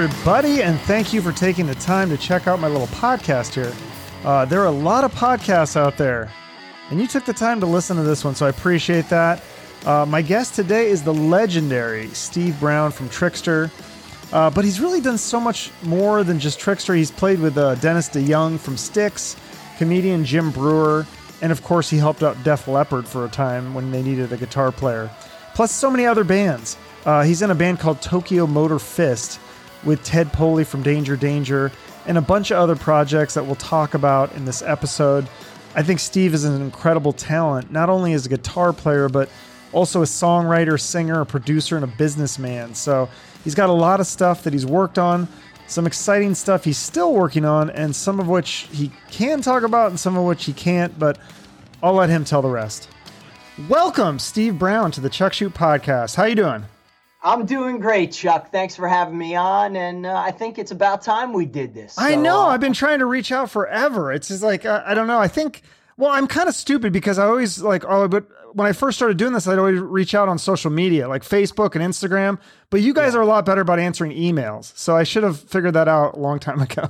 everybody, and thank you for taking the time to check out my little podcast here. Uh, there are a lot of podcasts out there, and you took the time to listen to this one, so I appreciate that. Uh, my guest today is the legendary Steve Brown from Trixter, uh, but he's really done so much more than just Trixter. He's played with uh, Dennis DeYoung from Styx, comedian Jim Breuer, and of course, he helped out Def Leppard for a time when they needed a guitar player. Plus, so many other bands. Uh, he's in a band called Tokyo Motor Fist with Ted Poley from Danger Danger and a bunch of other projects that we'll talk about in this episode. I think Steve is an incredible talent, not only as a guitar player, but also a songwriter, singer, a producer, and a businessman. So he's got a lot of stuff that he's worked on, some exciting stuff he's still working on, and some of which he can talk about and some of which he can't, but I'll let him tell the rest. Welcome, Steve Brown, to the Chuck Shoot Podcast. How you doing? I'm doing great, Chuck. Thanks for having me on, and uh, I think it's about time we did this. I know. Uh, I've been trying to reach out forever. It's just like I, I don't know. I think. Well, I'm kind of stupid because I always like oh, but when I first started doing this, I'd always reach out on social media like Facebook and Instagram. But you guys yeah. are a lot better about answering emails, so I should have figured that out a long time ago.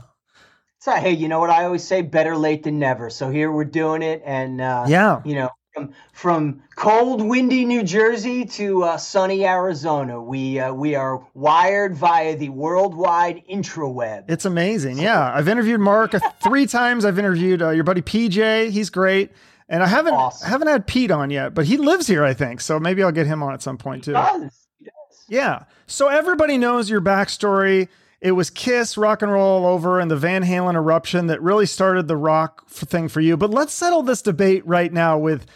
So hey, you know what I always say: better late than never. So here we're doing it, and uh, yeah, you know, from from cold, windy New Jersey to uh, sunny Arizona, we uh, we are wired via the worldwide intraweb. It's amazing. Yeah, I've interviewed Mark three times. I've interviewed uh, your buddy PJ. He's great. And I haven't awesome. haven't had Pete on yet, but he lives here, I think. So maybe I'll get him on at some point too. He does. He does. Yeah. So everybody knows your backstory. It was Kiss, rock and roll over, and the Van Halen eruption that really started the rock thing for you. But let's settle this debate right now with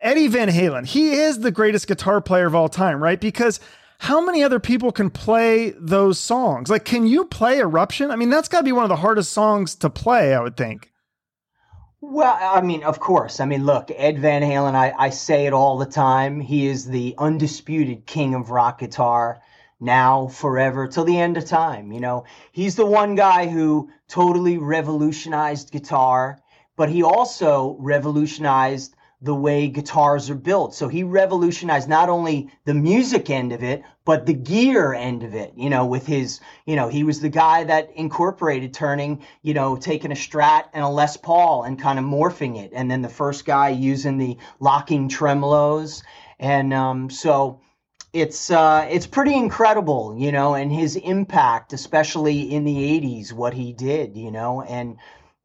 Eddie Van Halen. He is the greatest guitar player of all time, right? Because how many other people can play those songs? Like, can you play Eruption? I mean, that's got to be one of the hardest songs to play, I would think. Well, I mean, of course. I mean, look, Ed Van Halen, I, I say it all the time. He is the undisputed king of rock guitar now, forever, till the end of time. You know, he's the one guy who totally revolutionized guitar, but he also revolutionized the way guitars are built. So he revolutionized not only the music end of it, but the gear end of it, you know, with his, you know, he was the guy that incorporated turning, you know, taking a Strat and a Les Paul and kind of morphing it. And then the first guy using the locking tremolos. And um, so it's uh, it's pretty incredible, you know, and his impact, especially in the 80s, what he did, you know, and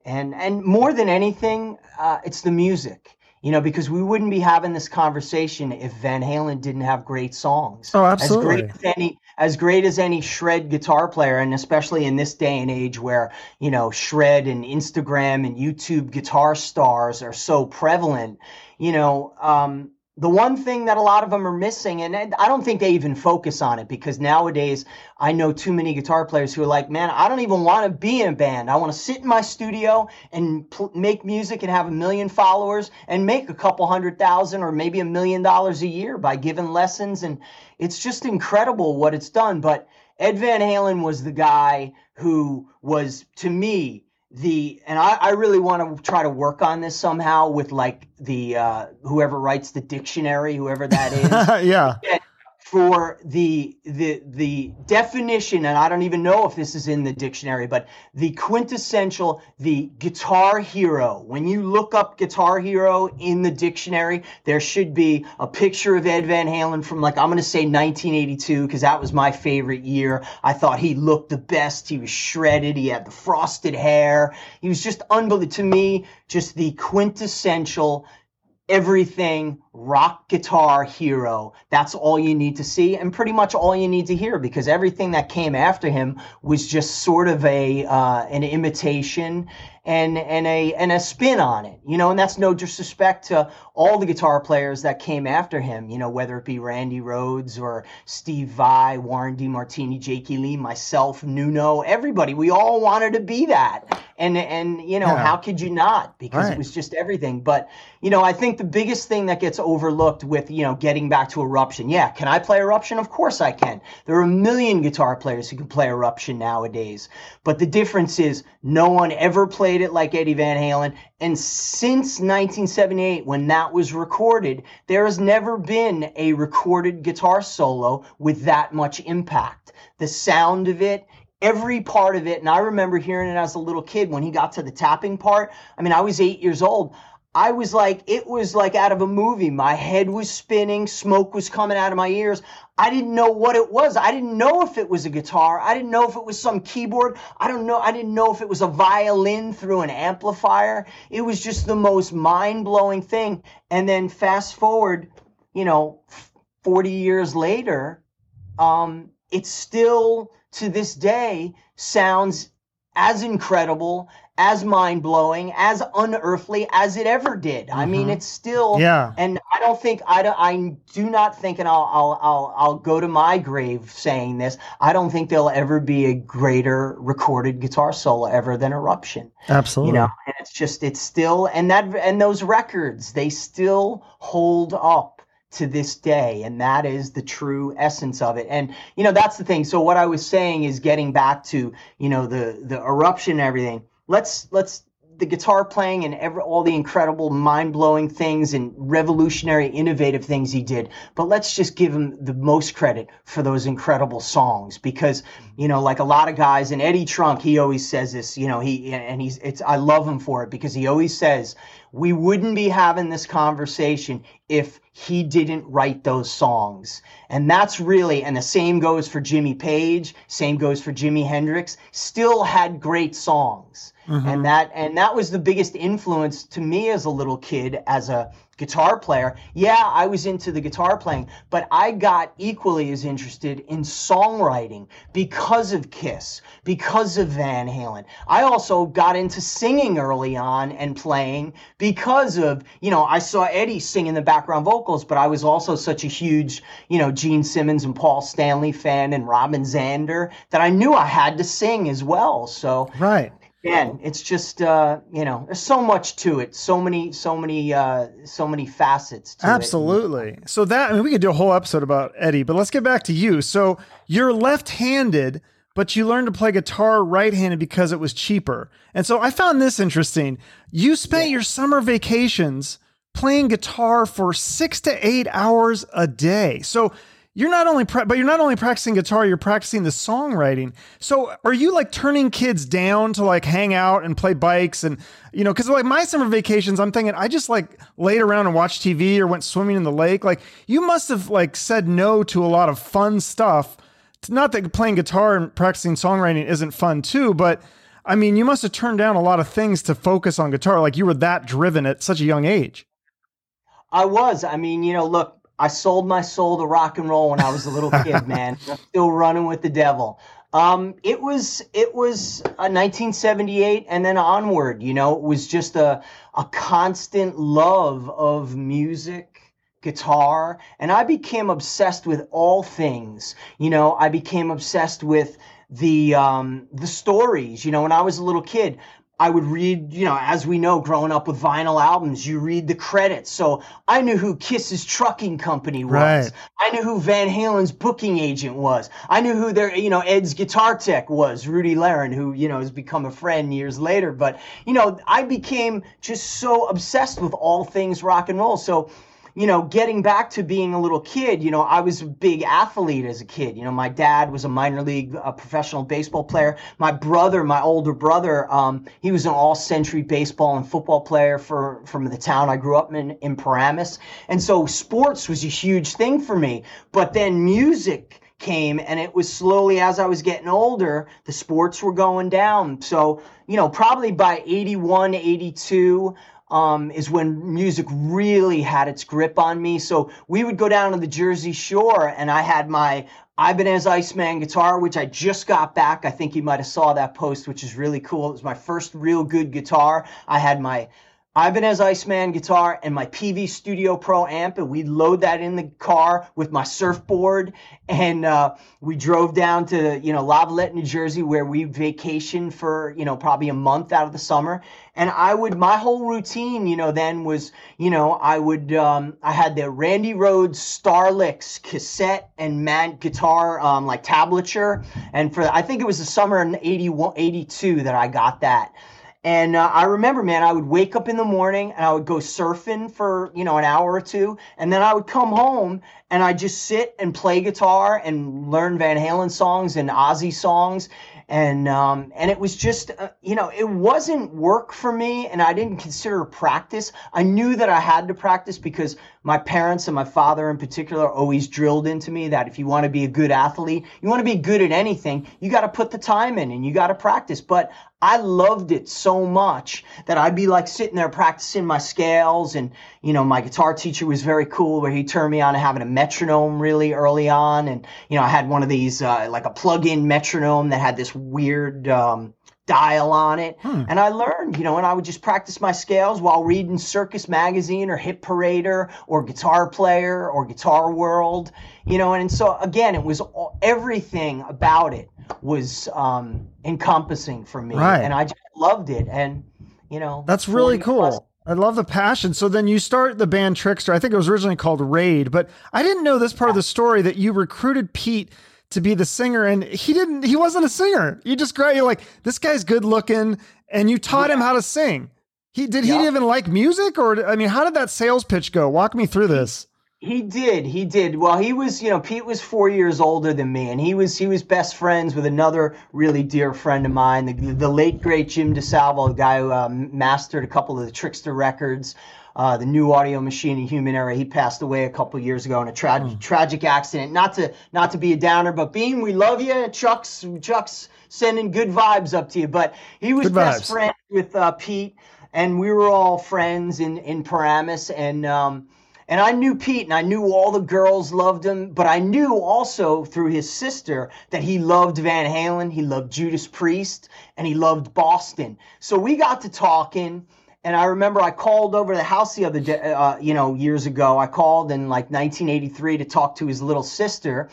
and and more than anything, uh, it's the music you know, because we wouldn't be having this conversation if Van Halen didn't have great songs. Oh, absolutely. As great as any, as great as any shred guitar player, and especially in this day and age where you know shred and Instagram and YouTube guitar stars are so prevalent, you know, um, the one thing that a lot of them are missing, and I don't think they even focus on it because nowadays I know too many guitar players who are like, man, I don't even want to be in a band. I want to sit in my studio and pl- make music and have a million followers and make a couple hundred thousand or maybe a million dollars a year by giving lessons. And it's just incredible what it's done. But Ed Van Halen was the guy who was, to me, the and I, I really want to try to work on this somehow with like the uh, whoever writes the dictionary, whoever that is. yeah for the the the definition and I don't even know if this is in the dictionary but the quintessential the guitar hero. When you look up guitar hero in the dictionary there should be a picture of Ed Van Halen from like I'm going to say 1982 because that was my favorite year. I thought he looked the best. He was shredded. He had the frosted hair. He was just unbelievable. To me just the quintessential everything rock guitar hero. That's all you need to see, and pretty much all you need to hear, because everything that came after him was just sort of a uh, an imitation and and a and a spin on it, you know. And that's no disrespect to all the guitar players that came after him, you know, whether it be Randy Rhoads or Steve Vai, Warren DeMartini, Jakey Lee, myself, Nuno, everybody. We all wanted to be that, and and you know, yeah. how could you not? Because right. it was just everything. But you know, I think the biggest thing that gets overlooked with you know getting back to Eruption, yeah, can I play Eruption? Of course I can. There are a million guitar players who can play Eruption nowadays, but the difference is no one ever played played it like Eddie Van Halen. And since 1978, when that was recorded, there has never been a recorded guitar solo with that much impact. The sound of it, every part of it. And I remember hearing it as a little kid when he got to the tapping part. I mean, I was eight years old. I was like, it was like out of a movie. My head was spinning, smoke was coming out of my ears. I didn't know what it was. I didn't know if it was a guitar. I didn't know if it was some keyboard. I don't know. I didn't know if it was a violin through an amplifier. It was just the most mind blowing thing. And then fast forward, you know, 40 years later, um, it still to this day sounds as incredible as mind blowing, as unearthly as it ever did. Mm-hmm. I mean, mm-hmm. it's still yeah. And I don't think I don't, I do not think, and I'll I'll I'll I'll go to my grave saying this. I don't think there'll ever be a greater recorded guitar solo ever than Eruption. Absolutely. You know, and it's just it's still and that and those records they still hold up to this day and that is the true essence of it and you know that's the thing so what i was saying is getting back to you know the the eruption and everything let's let's the guitar playing and every, all the incredible mind-blowing things and revolutionary innovative things he did. But let's just give him the most credit for those incredible songs because you know like a lot of guys and eddie trunk he always says this you know he and he's it's i love him for it because he always says we wouldn't be having this conversation if he didn't write those songs. And that's really, and the same goes for Jimmy Page, same goes for Jimi Hendrix, still had great songs. Mm-hmm. And that and that was the biggest influence to me as a little kid as a guitar player. Yeah, I was into the guitar playing, but I got equally as interested in songwriting because of Kiss, because of Van Halen. I also got into singing early on and playing because of, you know, I saw Eddie sing in the background vocals, but I was also such a huge, you know, Gene Simmons and Paul Stanley fan and Robin Zander that I knew I had to sing as well. So Right again, it's just uh, you know, there's so much to it, so many, so many, uh, so many facets. Absolutely. It. So that I mean, we could do a whole episode about Eddie, but let's get back to you. So you're left-handed, but you learned to play guitar right-handed because it was cheaper. And so I found this interesting. You spent yeah. your summer vacations playing guitar for six to eight hours a day. So you're not only pra- but you're not only practicing guitar you're practicing the songwriting. So are you like turning kids down to like hang out and play bikes and you know because like my summer vacations i'm thinking i just like laid around and watched tv or went swimming in the lake. Like you must have like said no to a lot of fun stuff. Not that playing guitar and practicing songwriting isn't fun too but i mean you must have turned down a lot of things to focus on guitar. Like you were that driven at such a young age. I was. I mean you know look I sold my soul to rock and roll when I was a little kid, man. I'm still running with the devil. Um, it was it was 1978 and then onward. You know, it was just a a constant love of music, guitar, and I became obsessed with all things. You know, I became obsessed with the um, the stories. You know, when I was a little kid, I would read, you know, as we know, growing up with vinyl albums, you read the credits. So I knew who Kiss's trucking company was. Right. I knew who Van Halen's booking agent was. I knew who their, you know, Ed's guitar tech was, Rudy Leiren, who, you know, has become a friend years later. But, you know, I became just so obsessed with all things rock and roll. So, you know, getting back to being a little kid, you know, I was a big athlete as a kid. You know, my dad was a minor league uh, professional baseball player. My brother, my older brother, um, he was an all-century baseball and football player for from the town I grew up in, in Paramus. And so sports was a huge thing for me. But then music came and it was slowly as I was getting older, the sports were going down. So, you know, probably by 81, 82, um, is when music really had its grip on me. So we would go down to the Jersey Shore, and I had my Ibanez Iceman guitar, which I just got back. I think you might have saw that post, which is really cool. It was my first real good guitar. I had my Ibanez Iceman guitar and my Peavey Studio Pro amp, and we'd load that in the car with my surfboard, and uh, we drove down to you know Lavallette, New Jersey, where we vacationed for you know probably a month out of the summer, and I would my whole routine, you know, then was you know I would um, I had the Randy Rhoads Starlicks cassette and man guitar um, like tablature, and for I think it was the summer in 81, 82 that I got that and uh, I remember, man, I would wake up in the morning and I would go surfing for, you know, an hour or two. And then I would come home and I'd just sit and play guitar and learn Van Halen songs and Ozzy songs. and um, and it was just uh, you know it wasn't work for me and i didn't consider practice i knew that i had to practice because my parents and my father in particular always drilled into me that if you want to be a good athlete you want to be good at anything you got to put the time in and you got to practice but I loved it so much that I'd be like sitting there practicing my scales. And, you know, my guitar teacher was very cool where he turned me on to having a metronome really early on. And, you know, I had one of these, uh, like a plug in metronome that had this weird, um, dial on it. Hmm. And I learned, you know, and I would just practice my scales while reading Circus Magazine or Hit Parader or Guitar Player or Guitar World, you know, and so again, it was all, everything about it was um, encompassing for me, right. and I just loved it. And you know, that's really cool. Plus, I love the passion. So then you start the band Trixter. I think it was originally called Raid, but I didn't know this part of the story that you recruited Pete to be the singer and he didn't he wasn't a singer. You just great you're like this guy's good looking and you taught yeah. him how to sing. He did he even like music or I mean how did that sales pitch go? Walk me through this. He did. He did. Well, he was, you know, Pete was four years older than me, and he was he was best friends with another really dear friend of mine, the, the late great Jim DeSalvo, the guy who um, mastered a couple of the Trixter records. Uh, the new audio machine in human era. He passed away a couple years ago in a tra- mm. tragic accident. Not to not to be a downer, but Bean, we love you. Chuck's Chuck's sending good vibes up to you. But he was best friend with uh, Pete, and we were all friends in in Paramus, and um, and I knew Pete and I knew all the girls loved him, but I knew also through his sister that he loved Van Halen, he loved Judas Priest, and he loved Boston. So we got to talking. And I remember I called over to the house the other day, uh, you know, years ago. I called in like 1983 to talk to his little sister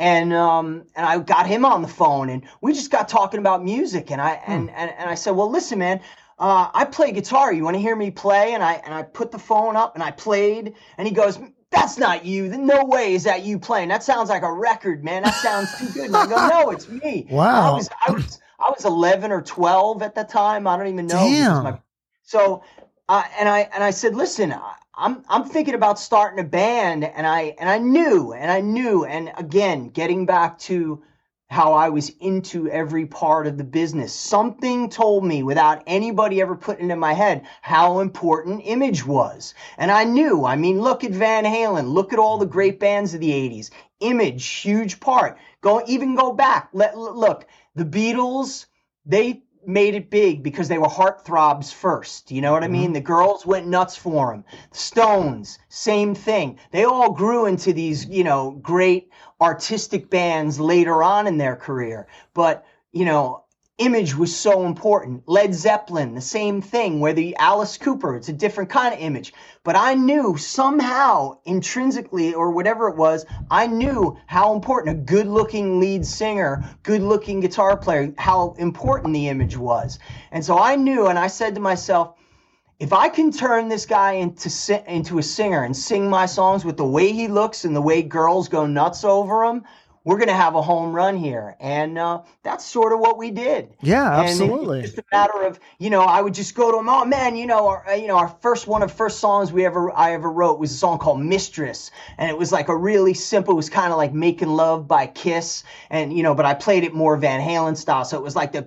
and um, and I got him on the phone, and we just got talking about music, and I hmm. and, and and I said, well, listen, man, uh, I play guitar. You want to hear me play? And I and I put the phone up and I played. And he goes, "That's not you. No way is that you playing. That sounds like a record, man. That sounds too good." And I go, "No, it's me." Wow. I was I was I was 11 or 12 at the time. I don't even know. Damn. So, uh, and I and I said, "Listen." I'm I'm thinking about starting a band and I and I knew and I knew and again getting back to how I was into every part of the business. Something told me without anybody ever putting it in my head how important image was. And I knew, I mean, look at Van Halen, look at all the great bands of the 80s. Image, huge part. Go even go back. Let look, the Beatles, they made it big because they were heartthrobs first. You know what I mean? Mm-hmm. The girls went nuts for them. Stones, same thing. They all grew into these, you know, great artistic bands later on in their career. But, you know, image was so important. Led Zeppelin, the same thing, whether Alice Cooper, it's a different kind of image. But I knew somehow, intrinsically, or whatever it was, I knew how important a good looking lead singer, good looking guitar player, how important the image was. And so I knew, and I said to myself, if I can turn this guy into into a singer and sing my songs with the way he looks and the way girls go nuts over him, we're going to have a home run here. And uh, that's sort of what we did. Yeah, absolutely. it's just a matter of, you know, I would just go to him, oh man, you know, our, you know, our first one of first songs we ever, I ever wrote was a song called Mistress. And it was like a really simple, it was kind of like Making Love by Kiss. And, you know, but I played it more Van Halen style. So it was like the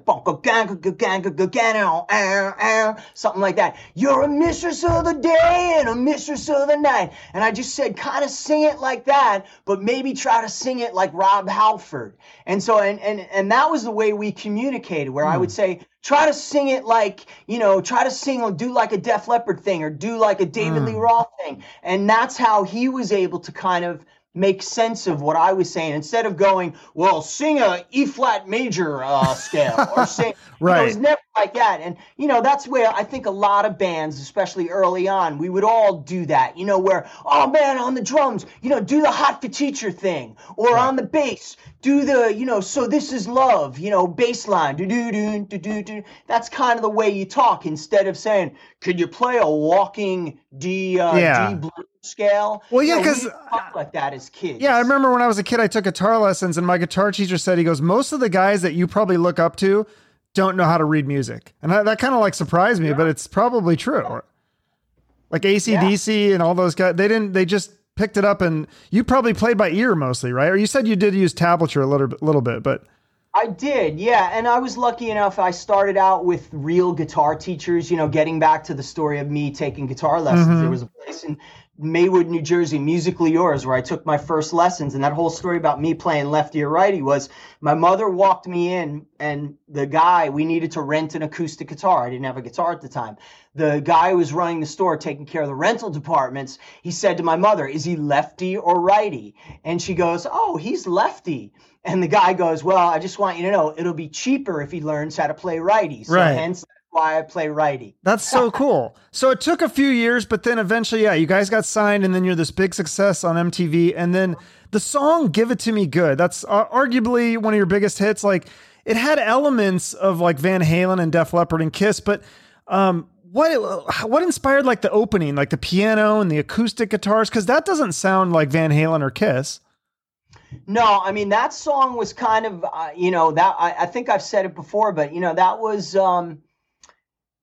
something like that. You're a mistress of the day and a mistress of the night. And I just said, kind of sing it like that, but maybe try to sing it like Rob Halford. And so, and, and, and that was the way we communicated, where mm. I would hmm. say, try to sing it like, you know, try to sing or do like a Def Leppard thing or do like a David mm. Lee Roth thing. And that's how he was able to kind of make sense of what I was saying instead of going, well, sing a E flat major uh, scale or sing. right. You know, it was never like that. And, you know, that's where I think a lot of bands, especially early on, we would all do that, you know, where, oh man, on the drums, you know, do the hot for teacher thing or right. on the bass, do the, you know, so this is love, you know, bass line, do do do do do do. That's kind of the way you talk instead of saying, could you play a walking D, uh, yeah. D blues scale. Well, yeah, because like that as kids. Yeah, I remember when I was a kid, I took guitar lessons, and my guitar teacher said, "He goes, most of the guys that you probably look up to don't know how to read music," and I, that kind of like surprised me, yeah. but it's probably true. Like ACDC yeah. and all those guys, they didn't. They just picked it up, and you probably played by ear mostly, right? Or you said you did use tablature a little bit, little bit, but I did, yeah. And I was lucky enough. I started out with real guitar teachers. You know, getting back to the story of me taking guitar lessons. Mhm. There was a place in Maywood, New Jersey, Musically Yours, where I took my first lessons. And that whole story about me playing lefty or righty was my mother walked me in, and the guy, we needed to rent an acoustic guitar. I didn't have a guitar at the time. The guy who was running the store, taking care of the rental departments, he said to my mother, Is he lefty or righty? And she goes, Oh, he's lefty. And the guy goes, Well, I just want you to know it'll be cheaper if he learns how to play righty. So Right. hence why I play righty. That's so cool. So it took a few years, but then eventually, yeah, you guys got signed, and then you're this big success on MTV. And then the song "Give It to Me Good" that's uh, arguably one of your biggest hits. Like it had elements of like Van Halen and Def Leppard and Kiss, but um, what what inspired like the opening, like the piano and the acoustic guitars? Because that doesn't sound like Van Halen or Kiss. No, I mean that song was kind of, uh, you know, that I, I think I've said it before, but you know that was um,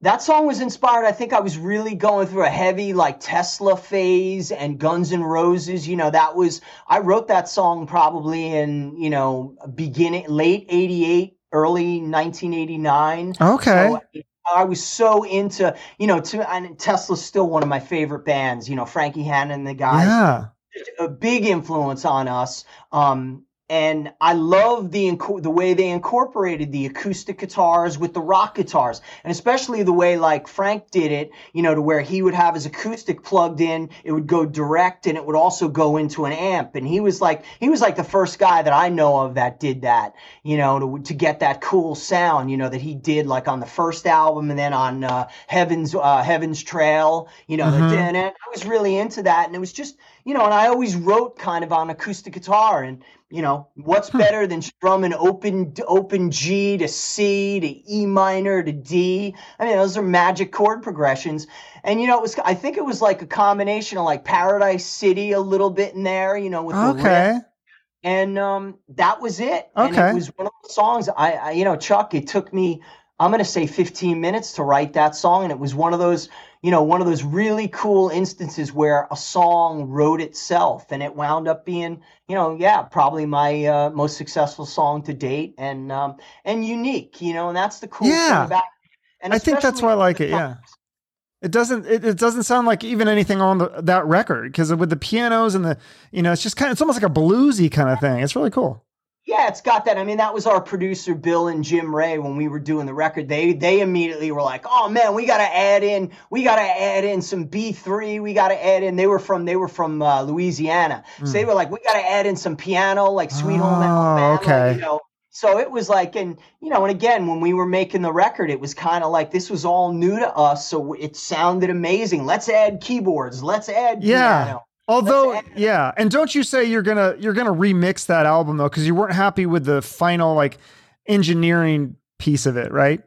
that song was inspired. I think I was really going through a heavy like Tesla phase and Guns N' Roses. You know, that was I wrote that song probably in you know beginning late '88, early 1989. Okay. So I was so into, you know, to and Tesla's still one of my favorite bands. You know, Frankie Hannon and the guys yeah. a big influence on us. Um, and I love the the way they incorporated the acoustic guitars with the rock guitars, and especially the way like Frank did it. You know, to where he would have his acoustic plugged in, it would go direct, and it would also go into an amp. And he was like he was like the first guy that I know of that did that. You know, to to get that cool sound. You know that he did like on the first album, and then on uh, Heaven's uh, Heaven's Trail. You know, Mhm. the dun- I was really into that, and it was just you know, and I always wrote kind of on acoustic guitar, and you know, what's better than strumming open open G to C to E minor to D? I mean, those are magic chord progressions, and you know, it was I think it was like a combination of like Paradise City a little bit in there, you know, with the riff, Okay. and um, that was it. And Okay. it was one of the songs I, I, you know, Chuck. It took me, I'm gonna say 15 minutes to write that song, and it was one of those, you know, one of those really cool instances where a song wrote itself, and it wound up being, you know, yeah, probably my uh, most successful song to date, and um, and unique, you know, and that's the cool Yeah. thing about. It. And I think that's why I like it. Yeah. It doesn't. It, it doesn't sound like even anything on the, that record because with the pianos and the, you know, it's just kind of. It's almost like a bluesy kind of thing. It's really cool. Yeah, it's got that. I mean, that was our producer Bill and Jim Wray when we were doing the record. They they immediately were like, "Oh man, we got to add in, we got to add in some B three. We got to add in." They were from they were from uh, Louisiana, so they were like, "We got to add in some piano, like Sweet Home Hmm. Oh, Alabama." okay. You know, so it was like, and you know, and again, when we were making the record, it was kind of like this was all new to us, so it sounded amazing. Let's add keyboards. Let's add Yeah. piano. Although, yeah, and don't you say you're gonna you're gonna remix that album though because you weren't happy with the final like engineering piece of it, right?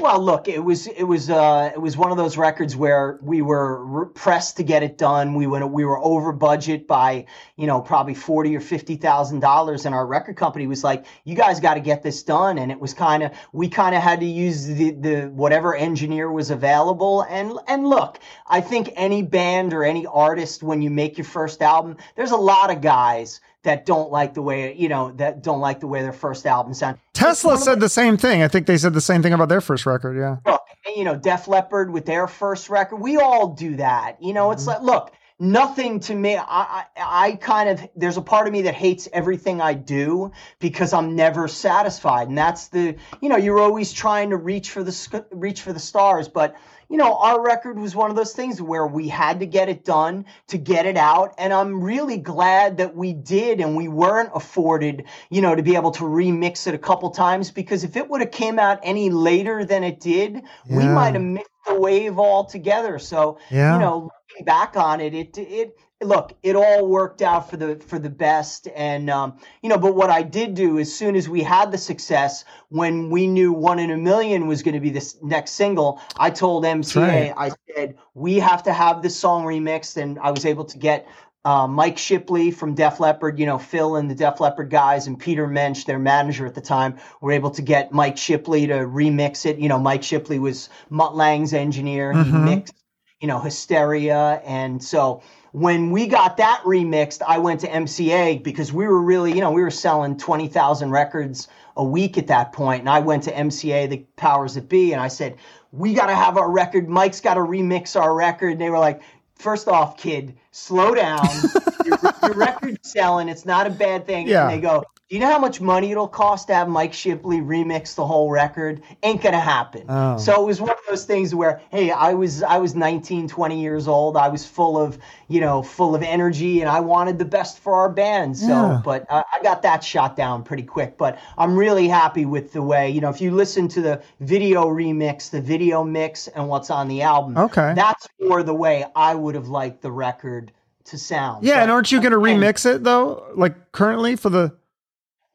Well, look, it was it was uh, it was one of those records where we were re- pressed to get it done. We went we were over budget by you know probably forty or fifty thousand dollars, and our record company was like, "You guys got to get this done." And it was kind of we kind of had to use the the whatever engineer was available. And and look, I think any band or any artist when you make your first album, there's a lot of guys that don't like the way you know that don't like the way their first album sound. Tesla said the same thing. I think they said the same thing about their first record. Yeah. look, you know, Def Leppard with their first record, we all do that. You know, it's mm-hmm. like, look, nothing to me. I, I, I kind of, there's a part of me that hates everything I do because I'm never satisfied. And that's the, you know, you're always trying to reach for the, reach for the stars. But, you know, our record was one of those things where we had to get it done to get it out. And I'm really glad that we did and we weren't afforded, you know, to be able to remix it a couple times because if it would have came out any later than it did, we might have missed the wave altogether. So, Yeah. you know, looking back on it, it, it, look, it all worked out for the for the best, and um, you know. But what I did do as soon as we had the success, when we knew "One in a Million was going to be this next single, I told MCA, right. I said we have to have this song remixed, and I was able to get. Uh, Mike Shipley from Def Leppard, you know, Phil and the Def Leppard guys, and Peter Mensch, their manager at the time, were able to get Mike Shipley to remix it. You know, Mike Shipley was Mutt Lange's engineer. He Mhm. mixed you know, hysteria. And so when we got that remixed, I went to MCA because we were really, you know, we were selling 20,000 records a week at that point. And I went to MCA, the powers that be, and I said, we got to have our record. Mike's got to remix our record. And they were like, first off, kid, slow down. your, your record's selling. It's not a bad thing. Yeah. And they go, do you know how much money it'll cost to have Mike Shipley remix the whole record? Ain't gonna happen. Oh. So it was one of those things where, hey, I was I was 19, 20 years old. I was full of, you know, full of energy, and I wanted the best for our band. So, Yeah. but I, I got that shot down pretty quick. But I'm really happy with the way, you know, if you listen to the video remix, the video mix, and what's on the album, Okay. that's more the way I would have liked the record to sound. Yeah, But- and aren't you going to remix it though? Like currently for the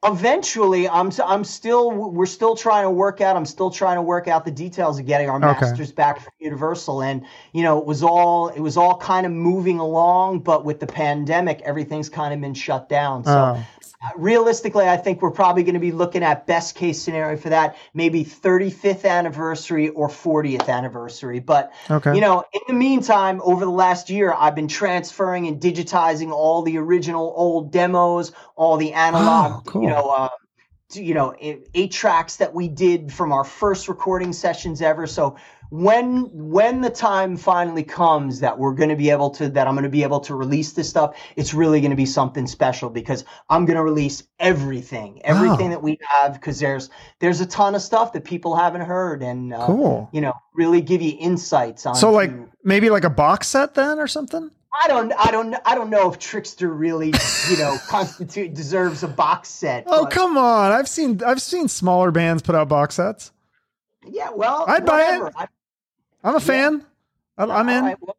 eventually i'm i'm still we're still trying to work out i'm still trying to work out the details of getting our Okay. masters back from universal and you know it was all it was all kind of moving along but with the pandemic everything's kind of been shut down so Oh. Realistically i think we're probably going to be looking at best case scenario for that maybe 35th anniversary or 40th anniversary but Okay. you know in the meantime over the last year i've been transferring and digitizing all the original old demos all the analog Oh, cool. you know uh, you know eight eight tracks that we did from our first recording sessions ever so when when the time finally comes that we're going to be able to that i'm going to be able to release this stuff it's really going to be something special because i'm going to release everything everything Wow. that we have because there's there's a ton of stuff that people haven't heard and uh, Cool. you know really give you insights on So like maybe like a box set then or something? I don't, I don't, I don't know if Trixter really, you know, constitute deserves a box set. Oh but- come on! I've seen I've seen smaller bands put out box sets. Yeah, well, I'd buy it. I- I'm a fan. I'm in. right, well,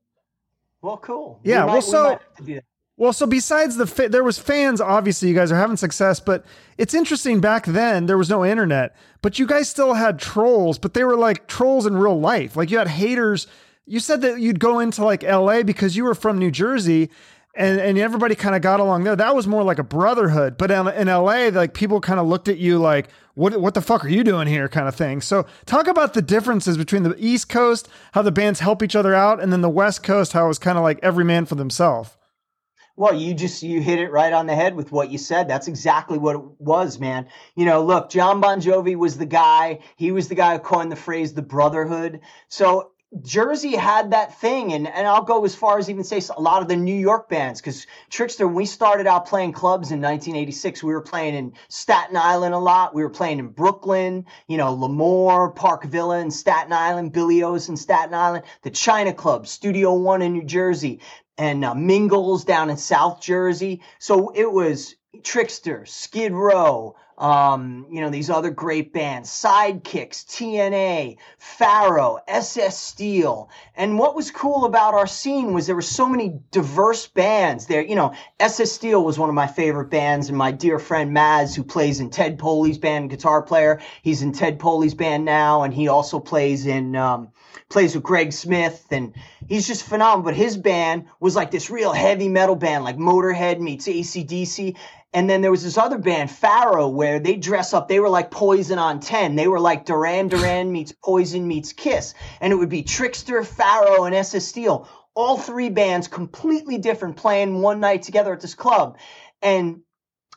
well, cool. We Yeah, might- well, we so- might have to do that. Well, so besides the fa- there was fans. Obviously, you guys are having success, but it's interesting. Back then, there was no internet, but you guys still had trolls, but they were like trolls in real life. Like you had haters. You said that you'd go into like L.A. because you were from New Jersey, and and everybody kind of got along there. That was more like a brotherhood. But in, in L.A., like people kind of looked at you like, what what the fuck are you doing here, kind of thing. So talk about the differences between the East Coast, how the bands help each other out, and then the West Coast, how it was kind of like every man for themselves. Well, you just you hit it right on the head with what you said. That's exactly what it was, man. You know, look, John Bon Jovi was the guy. He was the guy who coined the phrase "the brotherhood." So Jersey had that thing, and and I'll go as far as even say a lot of the New York bands, because Trixter, we started out playing clubs in 1986, we were playing in Staten Island a lot. We were playing in Brooklyn, you know, L'Amour, Park Villa in Staten Island, Billy O's in Staten Island, the China Club, Studio One in New Jersey and uh, Mingles down in South Jersey. So it was Trixter, Skid Row, um, you know, these other great bands, Sidekicks, TNA, Pharaoh, SS Steel. And what was cool about our scene was there were so many diverse bands there. You know, SS Steel was one of my favorite bands, and my dear friend Maz, who plays in Ted Poley's band, guitar player, he's in Ted Poley's band now, and he also plays in, um, plays with Greg Smith, and he's just phenomenal. But his band was like this real heavy metal band, like Motorhead meets ACDC. And then there was this other band, Pharaoh, where they dress up. They were like Poison on 10. They were like Duran Duran meets Poison meets Kiss. And it would be Trixter, Pharaoh, and SS Steel. All three bands completely different playing one night together at this club. And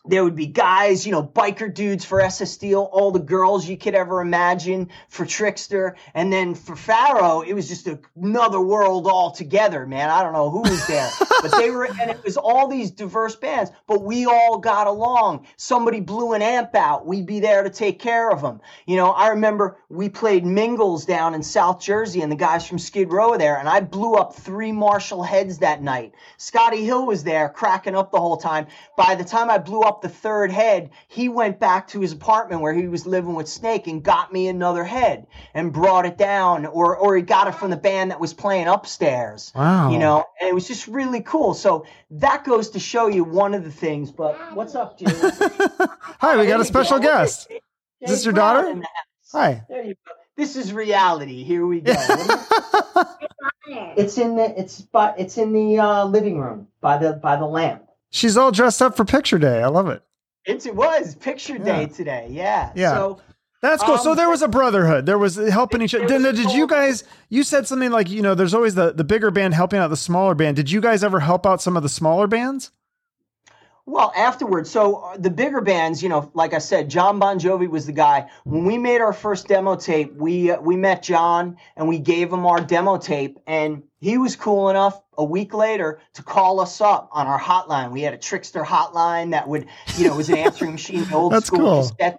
there would be guys, you know, biker dudes for SS Steel, all the girls you could ever imagine for Trixter. And then for Pharaoh, it was just another world altogether, man. I don't know who was there, but they were, and it was all these diverse bands, but we all got along. Somebody blew an amp out. We'd be there to take care of them. You know, I remember we played Mingles down in South Jersey and the guys from Skid Row were there, and I blew up three Marshall heads that night. Scotti Hill was there cracking up the whole time. By the time I blew up the third head, he went back to his apartment where he was living with Snake and got me another head and brought it down, or or he got it from the band that was playing upstairs. Wow. You know, and it was just really cool. So that goes to show you one of the things. But what's up, Jimmy? Hi, we got a special go. guest. Is this your Brown daughter? in the house. Hi. There you go. This is reality. Here we go. What do you- it's in the it's by it's in the uh, living room by the by the lamp. She's all dressed up for picture day. I love it. It's, it was picture day Yeah. today. Yeah. Yeah. So That's cool. so Um, there was a brotherhood. There was helping each other. Did, did you guys? You said something like you know, there's always the the bigger band helping out the smaller band. Did you guys ever help out some of the smaller bands? Well, afterwards, so uh, the bigger bands, you know, like I said, John Bon Jovi was the guy. When we made our first demo tape, we uh, we met John and we gave him our demo tape, and he was cool enough a week later to call us up on our hotline. We had a Trixter hotline that would, you know, was an answering machine, the old That's school cool.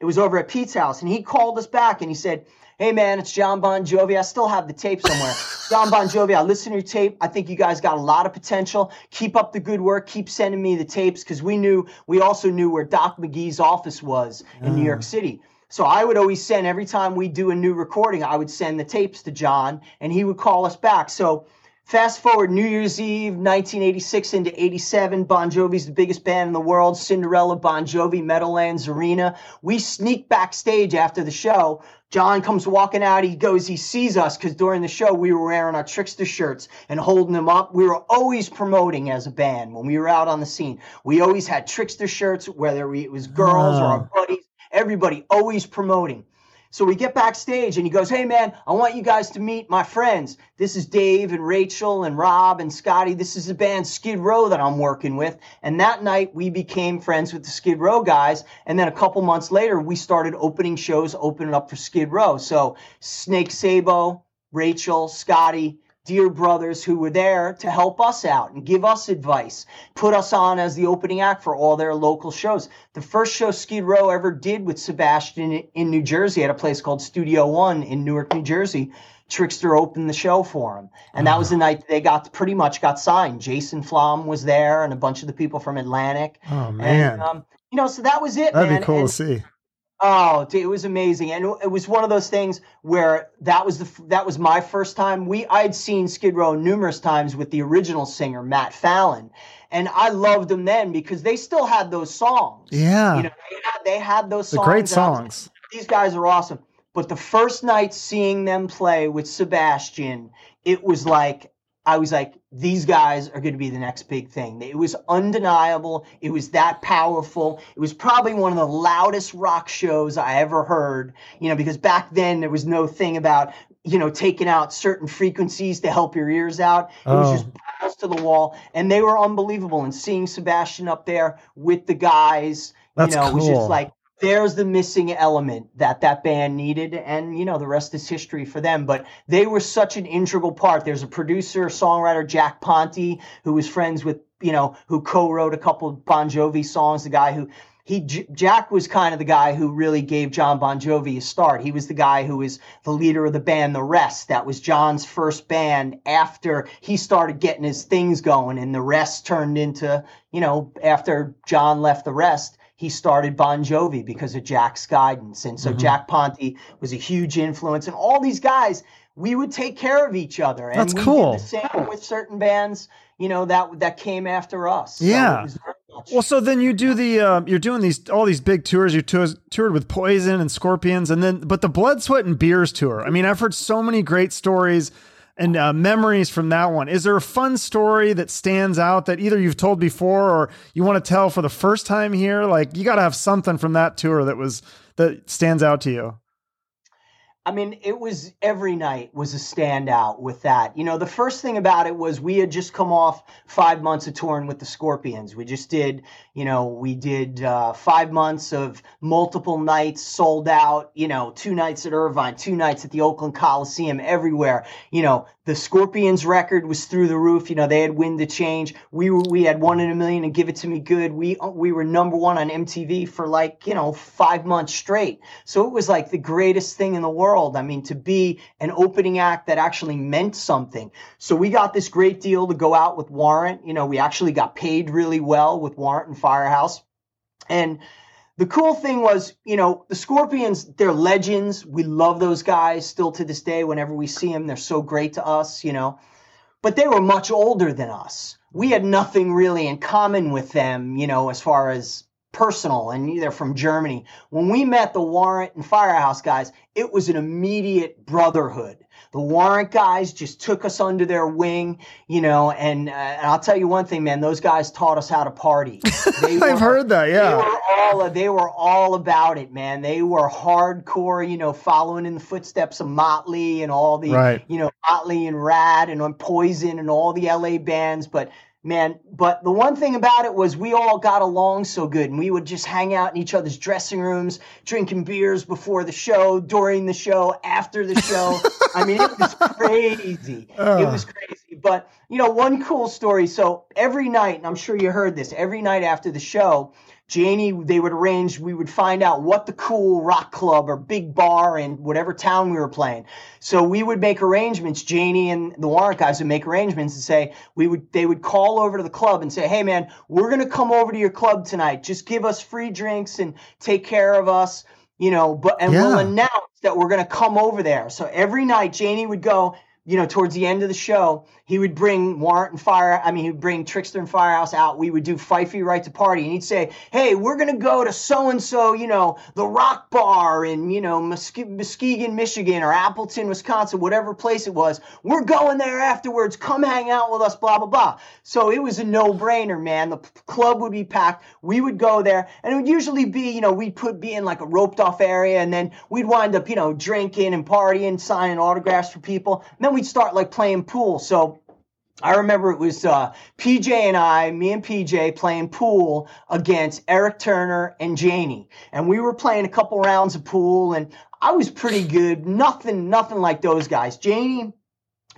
It was over at Pete's house, and he called us back and he said, "Hey man, it's John Bon Jovi. I still have the tape somewhere. John Bon Jovi, I listened to your tape. I think you guys got a lot of potential. Keep up the good work. Keep sending me the tapes because we knew we also knew where Doc McGhee's office was in New ah. York City." So I would always send every time we do a new recording, I would send the tapes to John, and he would call us back. So Fast forward New Year's Eve, 1986 into 87. Bon Jovi's the biggest band in the world. Cinderella, Bon Jovi, Meadowlands Arena. We sneak backstage after the show. John comes walking out. He goes, he sees us because during the show we were wearing our Trixter shirts and holding them up. We were always promoting as a band when we were out on the scene. We always had Trixter shirts, whether we, it was girls or our buddies. Everybody always promoting. So we get backstage and he goes, Hey man, I want you guys to meet my friends. This is Dave and Rachel and Rob and Scotti. This is the band Skid Row that I'm working with. And that night we became friends with the Skid Row guys. And then a couple months later, we started opening shows, opening up for Skid Row. So Snake Sabo, Rachel, Scotti, dear brothers who were there to help us out and give us advice, put us on as the opening act for all their local shows. The first show Skid Row ever did with Sebastian in New Jersey at a place called Studio One in Newark, New Jersey. Trixter opened the show for him, and that was the night they got pretty much got signed. Jason Flom was there, and a bunch of the people from Atlantic. Oh man, And, um, you know, so that was it. that'd man. be cool And- to see. Oh, dude, it was amazing, and it was one of those things where that was the that was my first time. We I'd seen Skid Row numerous times with the original singer Matt Fallon, and I loved them then because they still had those songs. Yeah, you know, they had, they had those the songs. great and I was like, songs. These guys are awesome. But the first night seeing them play with Sebastian, it was like I was like, these guys are going to be the next big thing. It was undeniable. It was that powerful. It was probably one of the loudest rock shows I ever heard, you know, because back then there was no thing about, you know, taking out certain frequencies to help your ears out. It Oh. was just balls to the wall. And they were unbelievable. And seeing Sebastian up there with the guys, That's you know, it was just like, there's the missing element that that band needed and you know the rest is history for them. But they were such an integral part. There's a producer songwriter jack ponti who was friends with you know who co-wrote a couple bon jovi songs the guy who he jack was kind of the guy who really gave john bon jovi a start. He was the guy who was the leader of the band. The rest that was john's first band after he started getting his things going and the rest turned into you know after john left the rest he started Bon Jovi because of Jack's guidance. And so Mhm. Jack Ponti was a huge influence. And all these guys, we would take care of each other. And That's we cool. did the same with certain bands, you know, that that came after us. Yeah. it was very much- Well, so then you do the uh, you're doing these all these big tours. You tours, toured with Poison and Scorpions, and then but the Blood, Sweat, and Beers tour. I mean, I've heard so many great stories and uh, memories from that one. Is there a fun story that stands out that either you've told before or you want to tell for the first time here? Like you got to have something from that tour that was that stands out to you. I mean, it was every night was a standout with that. You know, the first thing about it was we had just come off five months of touring with the Scorpions. We just did, you know, we did uh, five months of multiple nights sold out, you know, two nights at Irvine, two nights at the Oakland Coliseum, everywhere. You know, the Scorpions record was through the roof. You know, they had Wind the Change. We were, we had One in a Million and Give It to Me Good. We, we were number one on MTV for like, you know, five months straight. So it was like the greatest thing in the world. I mean, to be an opening act that actually meant something. So we got this great deal to go out with Warrant. You know, we actually got paid really well with Warrant and Firehouse. And the cool thing was, you know, the Scorpions, they're legends. We love those guys still to this day. Whenever we see them, they're so great to us, you know. But they were much older than us. We had nothing really in common with them, you know, as far as personal and they're from Germany. When we met the Warrant and Firehouse guys, it was an immediate brotherhood. The Warrant guys just took us under their wing, you know, and, uh, and I'll tell you one thing, man, those guys taught us how to party. I've heard that, yeah. They were all they were all about it, man. They were hardcore, you know, following in the footsteps of Motley and all the, right. you know, Motley and Rad and on Poison and all the LA bands, but man but the one thing about it was we all got along so good and we would just hang out in each other's dressing rooms drinking beers before the show during the show after the show. I mean it was crazy. It was crazy. But you know one cool story. So every night and i'm sure you heard this every night after the show Janie, they would arrange, we would find out what the cool rock club or big bar in whatever town we were playing. So we would make arrangements. Janie and the Warrant guys would make arrangements and say, we would, they would call over to the club and say, Hey man, we're going to come over to your club tonight. Just give us free drinks and take care of us, you know, but, and yeah. we'll announce that we're going to come over there. So every night Janie would go, you know, towards the end of the show, he would bring Warrant and Fire. I mean, he would bring Trixter and Firehouse out. We would do Fifey Right to Party, and he'd say, "Hey, we're gonna go to so and so, you know, the Rock Bar in you know Muskegon, Michigan, or Appleton, Wisconsin, whatever place it was. We're going there afterwards. Come hang out with us. Blah blah blah." So it was a no-brainer, man. The club would be packed. We would go there, and it would usually be, you know, we'd put be in like a roped-off area, and then we'd wind up, you know, drinking and partying, signing autographs for people. And then we'd start like playing pool. So I remember it was uh, PJ and I, me and PJ, playing pool against Eric Turner and Janie, and we were playing a couple rounds of pool, and I was pretty good. Nothing, nothing like those guys. Janie,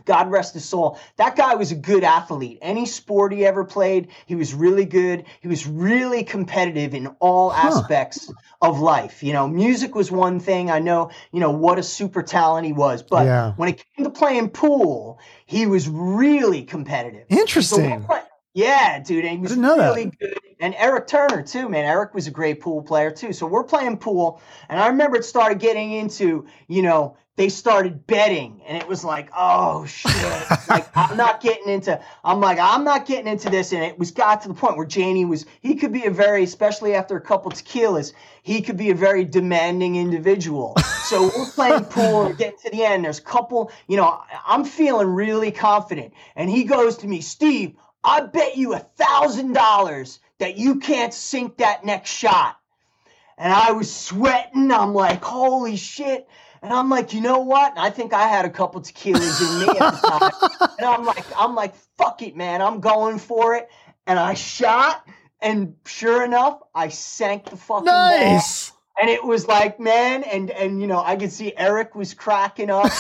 God rest his soul. That guy was a good athlete. Any sport he ever played, he was really good. He was really competitive in all huh. aspects of life. You know, music was one thing. I know, you know, what a super talent he was. But yeah. when it came to playing pool, he was really competitive. Interesting. So yeah, dude. And he was really that. good. And Eric Turner, too, man. Eric was a great pool player, too. So we're playing pool. And I remember it started getting into, you know, they started betting and it was like oh shit. Like i'm not getting into i'm like i'm not getting into this. And it was got to the point where janie was he could be a very especially after a couple tequilas he could be a very demanding individual. So we're playing pool and getting to the end. There's a couple you know i'm feeling really confident. And he goes to me steve i bet you a thousand dollars that you can't sink that next shot. And i was sweating. I'm like holy shit and I'm like, you know what? I think I had a couple tequilas in me at the time. and I'm like, I'm like, fuck it, man. I'm going for it. And I shot, and sure enough, I sank the fucking nice. ball. And it was like, man, and and you know, I could see Eric was cracking up.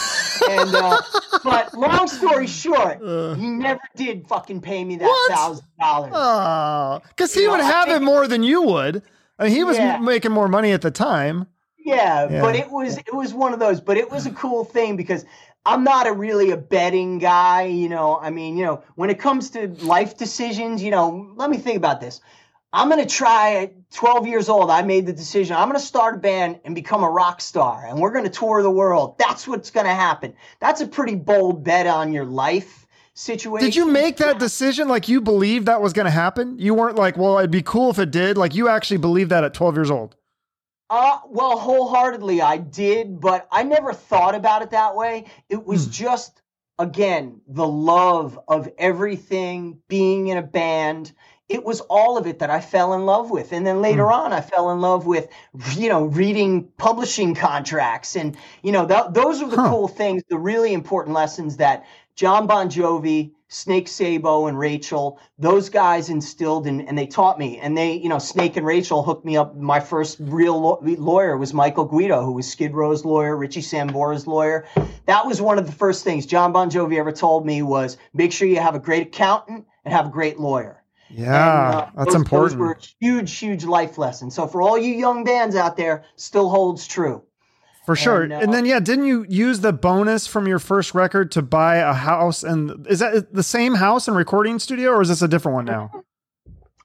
and uh, but long story short, uh, he never did fucking pay me that thousand dollars. Oh, because he you would know, have it more than you would. I mean, he was yeah. making more money at the time. Yeah, yeah, but it was it was one of those, but it was a cool thing because I'm not a really a betting guy, you know. I mean, you know, when it comes to life decisions, you know, let me think about this. I'm going to try at 12 years old. I made the decision. I'm going to start a band and become a rock star and we're going to tour the world. That's what's going to happen. That's a pretty bold bet on your life situation. Did you make that decision like you believed that was going to happen? You weren't like, well, it'd be cool if it did. Like you actually believed that at 12 years old. Uh, well, wholeheartedly, I did, but I never thought about it that way. It was hmm. just, again, the love of everything, being in a band. It was all of it that I fell in love with. And then later hmm. on, I fell in love with, you know, reading publishing contracts. And, you know, th- those are the huh. cool things, the really important lessons that John Bon Jovi, Snake Sabo and Rachel, those guys instilled in, and they taught me. And they, you know, Snake and Rachel hooked me up. My first real lawyer was Michael Guido, who was Skid Row's lawyer, Richie Sambora's lawyer. That was one of the first things John Bon Jovi ever told me was make sure you have a great accountant and have a great lawyer. Yeah, and, uh, that's those, important. Those were huge, huge life lessons. So for all you young bands out there, still holds true. For sure. And, uh, and, then yeah, didn't you use the bonus from your first record to buy a house and is that the same house and recording studio or is this a different one now?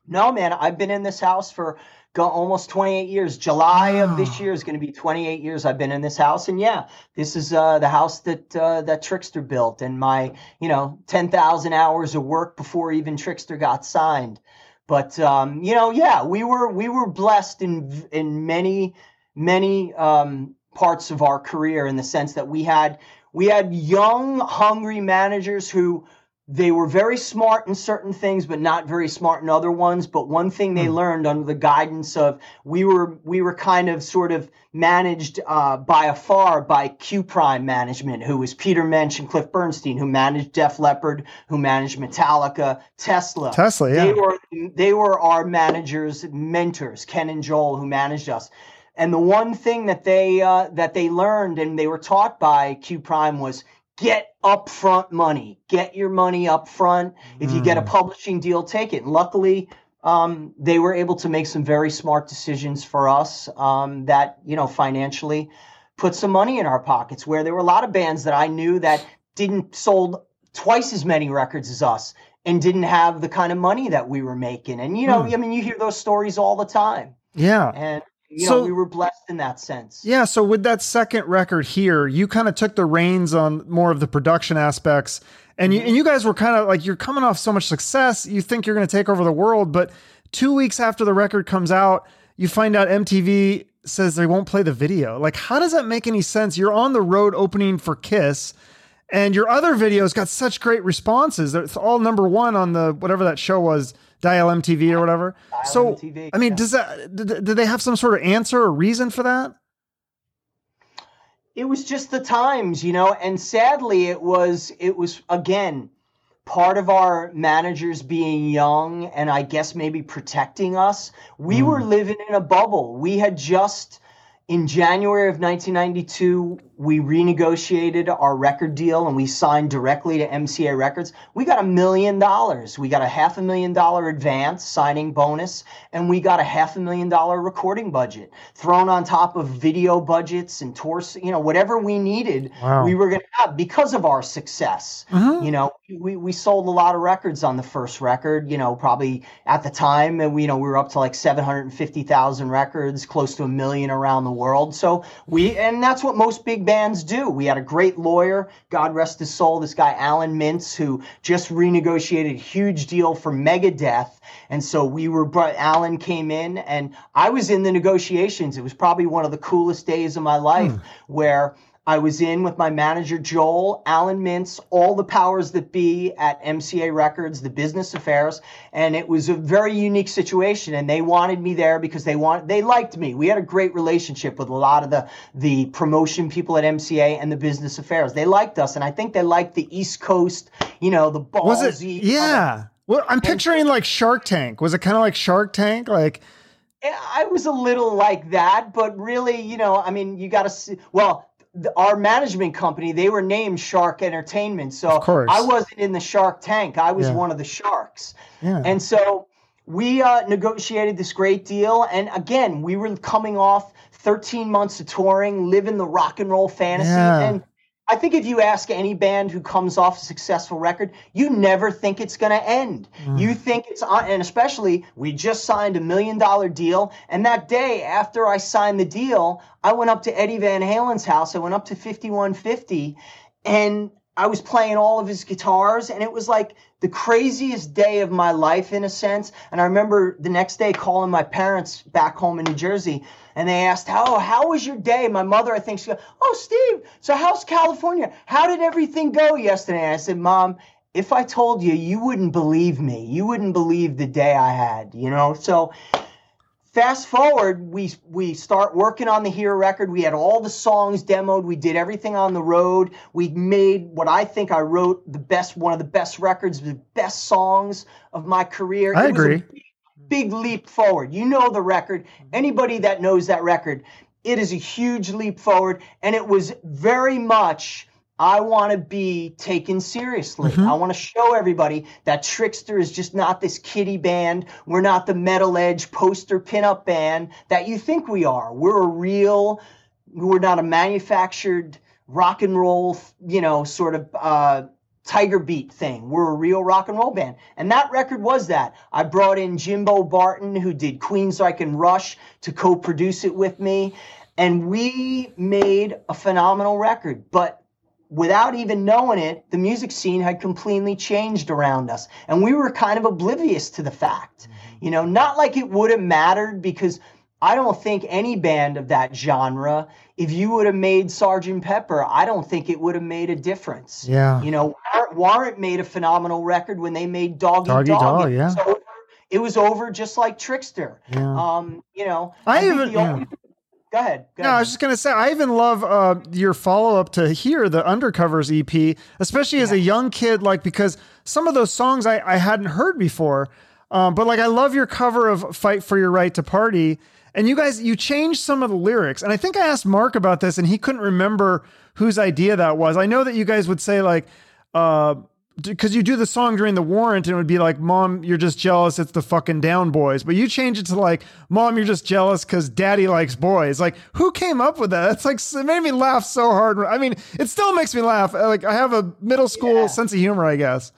No, man, I've been in this house for almost 28 years. July of this year is going to be 28 years I've been in this house and yeah, this is uh, the house that uh, that Trixter built and my, you know, 10,000 hours of work before even Trixter got signed. But um, you know, yeah, we were we were blessed in in many many um, parts of our career in the sense that we had we had young, hungry managers who they were very smart in certain things but not very smart in other ones. But one thing they mm. learned under the guidance of we were we were kind of sort of managed uh, by afar by q prime management who was peter mensch and cliff bernstein who managed def leppard who managed metallica tesla. Tesla yeah. they were they were our managers mentors. Ken and joel who managed us and the one thing that they uh, that they learned and they were taught by q prime was get upfront money. Get your money up front. If you get a hmm. publishing deal, take it. And luckily, um, they were able to make some very smart decisions for us um, that, you know, financially put some money in our pockets where there were a lot of bands that I knew that didn't sold twice as many records as us and didn't have the kind of money that we were making. And, you know, mm. I mean, you hear those stories all the time. Yeah. And you so, know, we were blessed in that sense. Yeah. So with that second record here, you kind of took the reins on more of the production aspects, and you, mm-hmm. and you guys were kind of like you're coming off so much success. You think you're going to take over the world, but two weeks after the record comes out, you find out MTV says they won't play the video. Like, how does that make any sense? You're on the road opening for Kiss. And your other videos got such great responses. It's all number one on the whatever that show was, Dial MTV or whatever. Dial so, MTV, I mean, yeah. does that did, did they have some sort of answer or reason for that? It was just the times, you know, and sadly, it was it was again part of our managers being young and I guess maybe protecting us. We mm. were living in a bubble. We had just in January of 1992, we renegotiated our record deal and we signed directly to MCA Records. We got a million dollars. We got a half a million dollar advance signing bonus, and we got a half a million dollar recording budget thrown on top of video budgets and tours, you know, whatever we needed, wow. we were going to have because of our success. Uh-huh. You know, we, we sold a lot of records on the first record, you know, probably at the time, and we, you know, we were up to like 750,000 records, close to a million around the world. So we, and that's what most big bands do. We had a great lawyer, God rest his soul, this guy Alan Mintz, who just renegotiated a huge deal for Megadeth. And so we were, Alan came in, and I was in the negotiations. It was probably one of the coolest days of my life mm. where I was in with my manager, Joel, Alan Mintz, all the powers that be at MCA Records, the business affairs. And it was a very unique situation. And they wanted me there because they want, they liked me. We had a great relationship with a lot of the, the promotion people at MCA and the business affairs. They liked us. And I think they liked the East Coast, you know, the ballsy. Was it? Yeah. Well, I'm picturing like Shark Tank. Was it kind of like Shark Tank? Like, I was a little like that, but really, you know, I mean, you got to see. Well, our management company, they were named Shark Entertainment. So I wasn't in the Shark Tank. I was yeah. one of the sharks. Yeah. And so we uh, negotiated this great deal. And again, we were coming off 13 months of touring, living the rock and roll fantasy. Yeah. And I think if you ask any band who comes off a successful record, you never think it's going to end. Mm. You think it's on, and especially we just signed a million dollar deal. And that day after I signed the deal, I went up to Eddie Van Halen's house. I went up to 5150 and I was playing all of his guitars. And it was like the craziest day of my life in a sense. And I remember the next day calling my parents back home in New Jersey and they asked, "How how was your day?" My mother, I think she goes, "Oh, Steve, so how's California? How did everything go yesterday?" I said, "Mom, if I told you, you wouldn't believe me. You wouldn't believe the day I had, you know." So fast forward, we we start working on the Hero record. We had all the songs demoed. We did everything on the road. We made what I think I wrote the best, one of the best records, the best songs of my career. I it agree big leap forward. You know the record. Anybody that knows that record, it is a huge leap forward. And it was very much, I want to be taken seriously. Mm-hmm. I want to show everybody that Trixter is just not this kiddie band. We're not the metal edge poster pinup band that you think we are. We're a real, we're not a manufactured rock and roll, you know, sort of, uh, Tiger Beat thing. We're a real rock and roll band. And that record was that. I brought in Jimbo Barton, who did Queensryche and Rush, to co produce it with me. And we made a phenomenal record. But without even knowing it, the music scene had completely changed around us. And we were kind of oblivious to the fact. You know, not like it would have mattered because I don't think any band of that genre, if you would have made Sergeant Pepper, I don't think it would have made a difference. Yeah. You know, Warrant made a phenomenal record when they made Doggy Doggy Dog. Dog, yeah. It was over just like Trixter. Yeah. Um, you know, I think even- the only- Go ahead. Go No, I was just gonna say I even love uh, your follow up to here, the Undercovers EP, especially as a young kid, like because some of those songs I, I hadn't heard before. Um, but like I love your cover of "Fight for Your Right to Party," and you guys you changed some of the lyrics, and I think I asked Mark about this, and he couldn't remember whose idea that was. I know that you guys would say like. Uh, because you do the song during the warrant and it would be like mom you're just jealous it's the fucking down boys but you change it to like mom you're just jealous because daddy likes boys like who came up with that it's like it made me laugh so hard i mean it still makes me laugh like i have a middle school Yeah. sense of humor i guess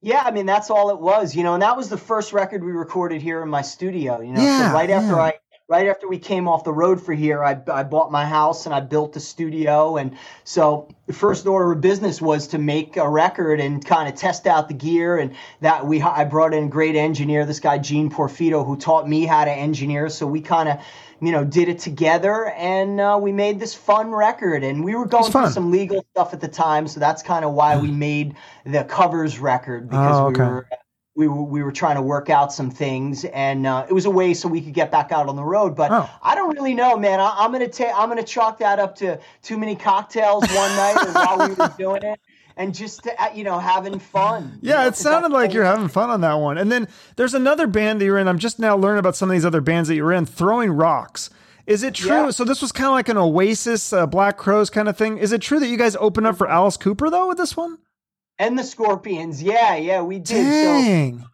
Yeah, I mean that's all it was, you know, and that was the first record we recorded here in my studio, you know. Yeah, so right after yeah. I right after we came off the road for here, I I bought my house and I built the studio. And so the first order of business was to make a record and kind of test out the gear. And that we I brought in a great engineer, this guy Gene Porfido who taught me how to engineer, so we kind of you know, did it together, and uh, we made this fun record. And we were going through some legal stuff at the time, so that's kind of why we made the covers record because Oh, okay. we were we were we were trying to work out some things, and uh, it was a way so we could get back out on the road. But Oh. I don't really know, man. I, I'm gonna take I'm gonna chalk that up to too many cocktails one night while we were doing it, and just to, uh, you know having fun. you Yeah, know, it sounded like you're having fun on that one. And then there's another band that you're in. I'm just now learning about some of these other bands that you're in. Throwing Rocks. Is it true? Yeah. So this was kind of like an Oasis, uh, Black Crowes kind of thing. Is it true that you guys opened up for Alice Cooper though with this one? And the Scorpions. Yeah, yeah, we did. So Dang.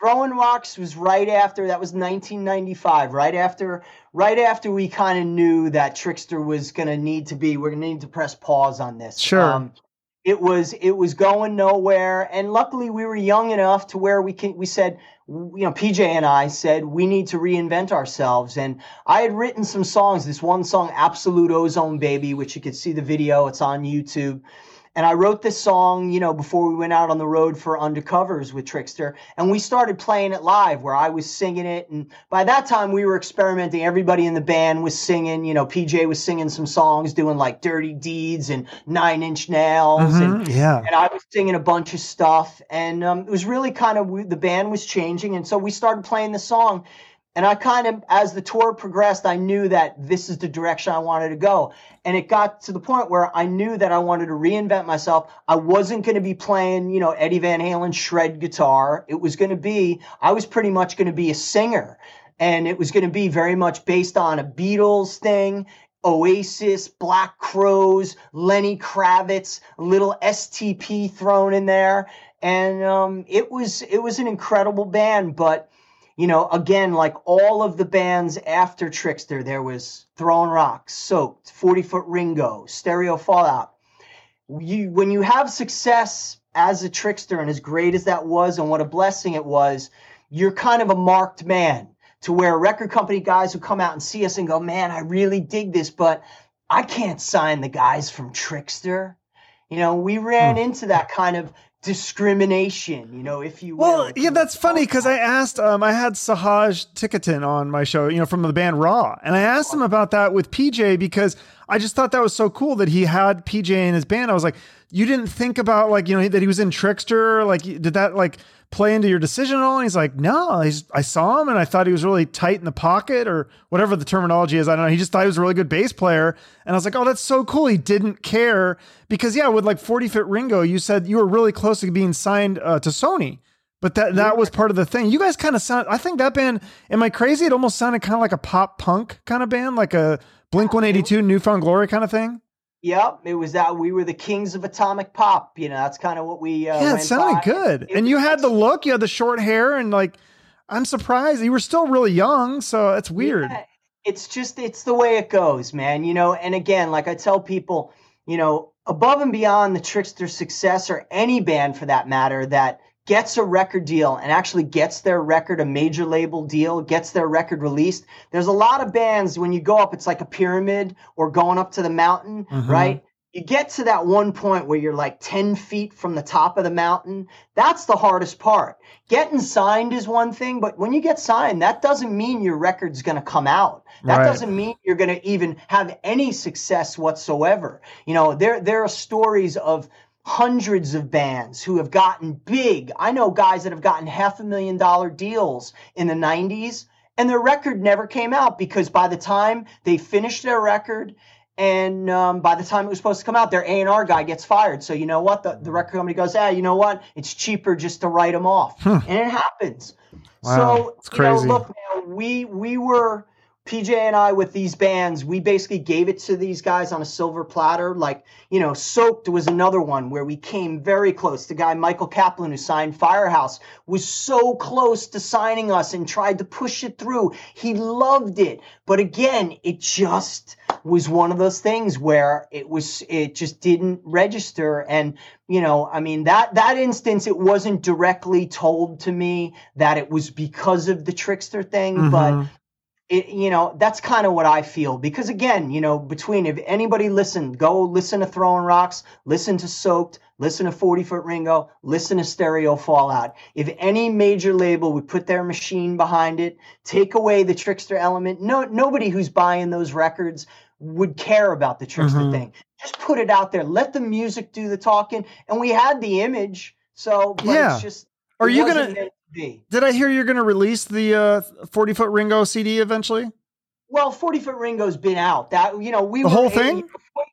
Throwing Rocks was right after that was 1995, right after right after we kind of knew that Trixter was going to need to be we're going to need to press pause on this. Sure. Um, it was it was going nowhere and luckily we were young enough to where we can we said you know PJ and I said we need to reinvent ourselves and I had written some songs this one song Absolute Ozone Baby which you could see the video it's on YouTube and I wrote this song, you know, before we went out on the road for undercovers with Trixter, and we started playing it live where I was singing it. And by that time, we were experimenting. Everybody in the band was singing. You know, PJ was singing some songs, doing like Dirty Deeds and Nine Inch Nails, and Mhm, Yeah. and I was singing a bunch of stuff, and um, it was really kind of we, the band was changing, and so we started playing the song. And I kind of, as the tour progressed, I knew that this is the direction I wanted to go. And it got to the point where I knew that I wanted to reinvent myself. I wasn't going to be playing, you know, Eddie Van Halen shred guitar. It was going to be, I was pretty much going to be a singer. And it was going to be very much based on a Beatles thing. Oasis, Black Crowes, Lenny Kravitz, little STP thrown in there, and um, it was it was an incredible band. But you know, again, like all of the bands after Trixter, there was Throwing Rocks, Soaked, Forty Foot Ringo, Stereo Fallout. You when you have success as a Trixter, and as great as that was, and what a blessing it was, you're kind of a marked man to where record company guys who come out and see us and go, man, I really dig this, but I can't sign the guys from Trixter. You know, we ran hmm. into that kind of discrimination, you know, if you will. Well, yeah, that's funny because I asked, um, I had Sahaj Ticotin on my show, you know, from the band Ra, and I asked him about that with PJ because I just thought that was so cool that he had PJ in his band. I was like, you didn't think about like, you know, that he was in Trixter, like, did that like play into your decision at all? And he's like, no, he's, I saw him and I thought he was really tight in the pocket or whatever the terminology is. I don't know. He just thought he was a really good bass player. And I was like, oh, that's so cool. He didn't care because yeah, with like 40 foot Ringo, you said you were really close to being signed uh, to Sony. But that that was part of the thing. You guys kind of sound. I think that band. Am I crazy? It almost sounded kind of like a pop punk kind of band, like a Blink One Eighty Two, Newfound Glory kind of thing. Yep, it was that we were the kings of atomic pop. You know, that's kind of what we. Uh, yeah, it sounded by. good. It and you had the look. You had the short hair, and like, I'm surprised you were still really young. So that's weird. Yeah, it's just it's the way it goes, man. You know, and again, like I tell people, you know, above and beyond the Trixter success or any band for that matter that gets a record deal and actually gets their record a major label deal, gets their record released. There's a lot of bands when you go up, it's like a pyramid or going up to the mountain, Mhm. right? you get to that one point where you're like 10 feet from the top of the mountain. That's the hardest part. Getting signed is one thing, but when you get signed, that doesn't mean your record's going to come out. That Right. doesn't mean you're going to even have any success whatsoever. You know, there, there are stories of hundreds of bands who have gotten big. I know guys that have gotten half a million dollar deals in the 90s and their record never came out because by the time they finished their record and um, by the time it was supposed to come out, their A&R guy gets fired. So you know what? The, the record company goes, ah, you know what? It's cheaper just to write them off. And it happens. Wow, so, it's you know, look, man, we, we were, PJ and I with these bands, we basically gave it to these guys on a silver platter. Like, you know, Soaked was another one where we came very close. The guy, Michael Kaplan, who signed Firehouse, was so close to signing us and tried to push it through. He loved it. But again, it just was one of those things where it was, it just didn't register. And, you know, I mean, that, that instance, it wasn't directly told to me that it was because of the Trixter thing, but Mhm. It, you know, that's kind of what I feel because again, you know, between if anybody listen, go listen to Throwing Rocks, listen to Soaked, listen to 40 Foot Ringo, listen to Stereo Fallout. If any major label would put their machine behind it, take away the Trixter element, no, nobody who's buying those records would care about the Trixter Mhm. thing. Just put it out there, let the music do the talking, and we had the image. So, but Yeah. it's just. Are you gonna- be. Did I hear you're going to release the uh, 40 foot Ringo CD eventually? Well, Forty Foot Ringo's been out. That you know we The whole thing?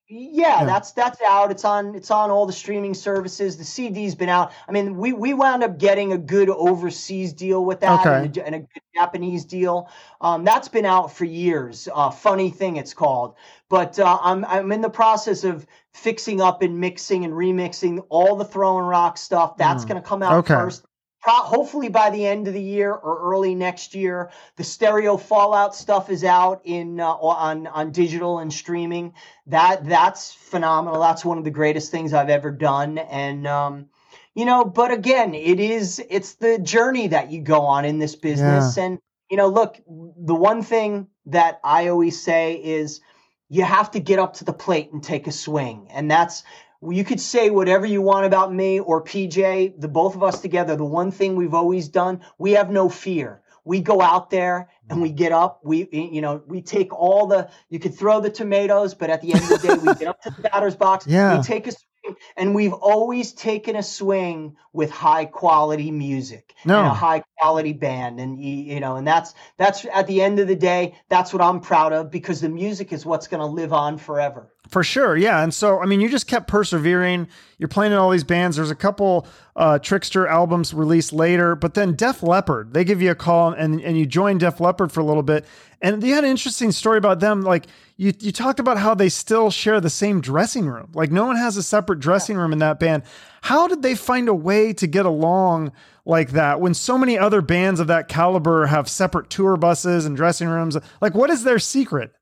Yeah, Yeah. that's that's out. It's on it's on all the streaming services. The CD's been out. I mean, we we wound up getting a good overseas deal with that Okay. and, a, and a good Japanese deal. Um, that's been out for years. Uh, funny thing, it's called. But uh, I'm I'm in the process of fixing up and mixing and remixing all the Throwing Rock stuff. That's Mm. going to come out Okay. first. Pro- hopefully by the end of the year or early next year. The stereo Fallout stuff is out in uh, on on digital and streaming. That that's phenomenal. That's one of the greatest things I've ever done. And um, you know, but again, it is it's the journey that you go on in this business. And you know, look, the one thing that I always say is you have to get up to the plate and take a swing, and that's you could say whatever you want about me or PJ, the both of us together. The one thing we've always done, we have no fear. We go out there and we get up. We, you know, we take all the. You could throw the tomatoes, but at the end of the day, we get up to the batter's box. Yeah. We take a swing, and we've always taken a swing with high quality music No. and a high quality band, and you, you know, and that's that's at the end of the day, that's what I'm proud of because the music is what's going to live on forever. For sure, yeah. And so, I mean, you just kept persevering. You're playing in all these bands. There's a couple uh, Trixter albums released later, but then Def Leppard, they give you a call and, and you join Def Leppard for a little bit. And you had an interesting story about them. Like, you, you talked about how they still share the same dressing room. Like, no one has a separate dressing room in that band. How did they find a way to get along like that when so many other bands of that caliber have separate tour buses and dressing rooms? Like, what is their secret?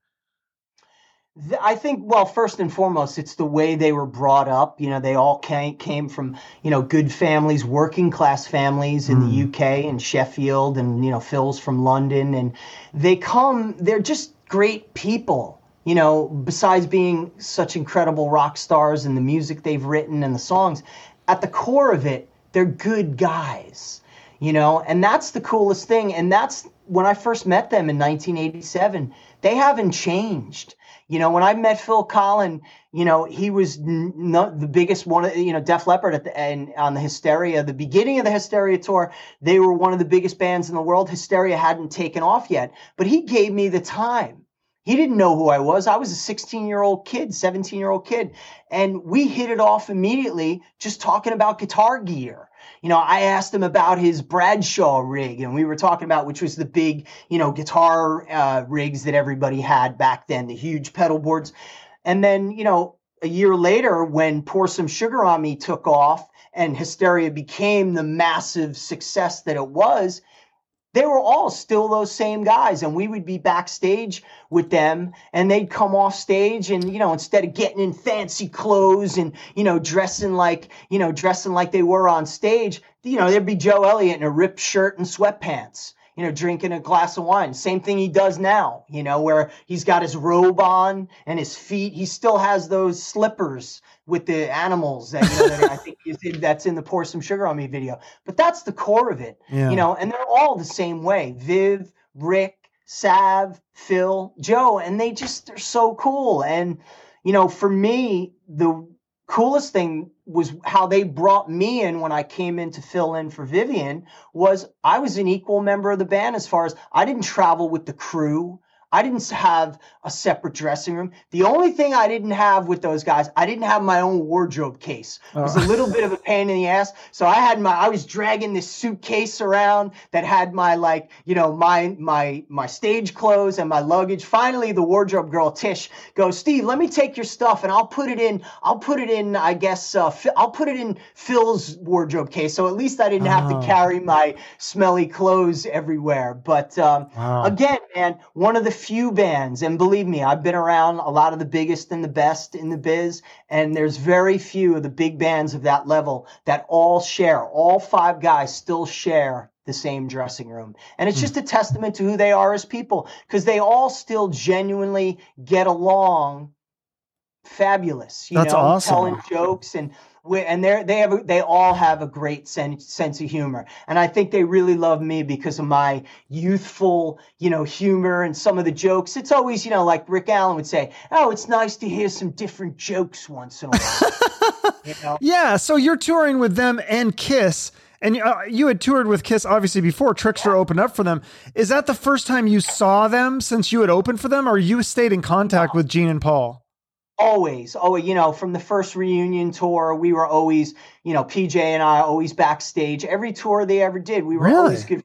I think, well, first and foremost, it's the way they were brought up. You know, they all came, came from, you know, good families, working class families in the hmm. UK and Sheffield, and, you know, Phil's from London. And they come, they're just great people, you know, besides being such incredible rock stars and the music they've written and the songs. At the core of it, they're good guys you know and that's the coolest thing and that's when i first met them in 1987 they haven't changed you know when i met phil collen you know he was n- the biggest one you know def leppard at the and on the hysteria the beginning of the hysteria tour they were one of the biggest bands in the world hysteria hadn't taken off yet but he gave me the time he didn't know who I was. I was a 16 year old kid, 17 year old kid. And we hit it off immediately just talking about guitar gear. You know, I asked him about his Bradshaw rig, and we were talking about which was the big, you know, guitar uh, rigs that everybody had back then, the huge pedal boards. And then, you know, a year later, when Pour Some Sugar on Me took off and Hysteria became the massive success that it was, they were all still those same guys and we would be backstage with them and they'd come off stage and you know instead of getting in fancy clothes and you know dressing like you know dressing like they were on stage you know there'd be joe elliott in a ripped shirt and sweatpants you know, drinking a glass of wine. Same thing he does now, you know, where he's got his robe on and his feet. He still has those slippers with the animals that, you know, that I think in, that's in the Pour Some Sugar on Me video. But that's the core of it, Yeah. you know, and they're all the same way. Viv, Rick, Sav, Phil, Joe, and they just they're so cool. And you know, for me, the coolest thing was how they brought me in when I came in to fill in for Vivian was I was an equal member of the band as far as I didn't travel with the crew. I didn't have a separate dressing room. The only thing I didn't have with those guys, I didn't have my own wardrobe case. It was a little bit of a pain in the ass. So I had my I was dragging this suitcase around that had my like, you know, my my my stage clothes and my luggage. Finally the wardrobe girl Tish goes, "Steve, let me take your stuff and I'll put it in I'll put it in I guess uh, I'll put it in Phil's wardrobe case." So at least I didn't have Oh. to carry my smelly clothes everywhere. But um Wow. again, man, one of the few bands, and believe me, I've been around a lot of the biggest and the best in the biz, and there's very few of the big bands of that level that all share, all five guys still share the same dressing room. And it's hmm. just a testament to who they are as people, because they all still genuinely get along fabulous. You That's know, awesome. telling jokes and we- and they they have a, they all have a great sense sense of humor, and I think they really love me because of my youthful you know humor and some of the jokes. It's always you know like Rick Allen would say, "Oh, it's nice to hear some different jokes once in a while." you know, Yeah, so you're touring with them and Kiss, and uh, you had toured with Kiss obviously before Trixter opened up for them. Is that the first time you saw them since you had opened for them, or you stayed in contact with Gene and Paul? Always oh you know from the first reunion tour we were always you know pj and i always backstage every tour they ever did we were Really? always good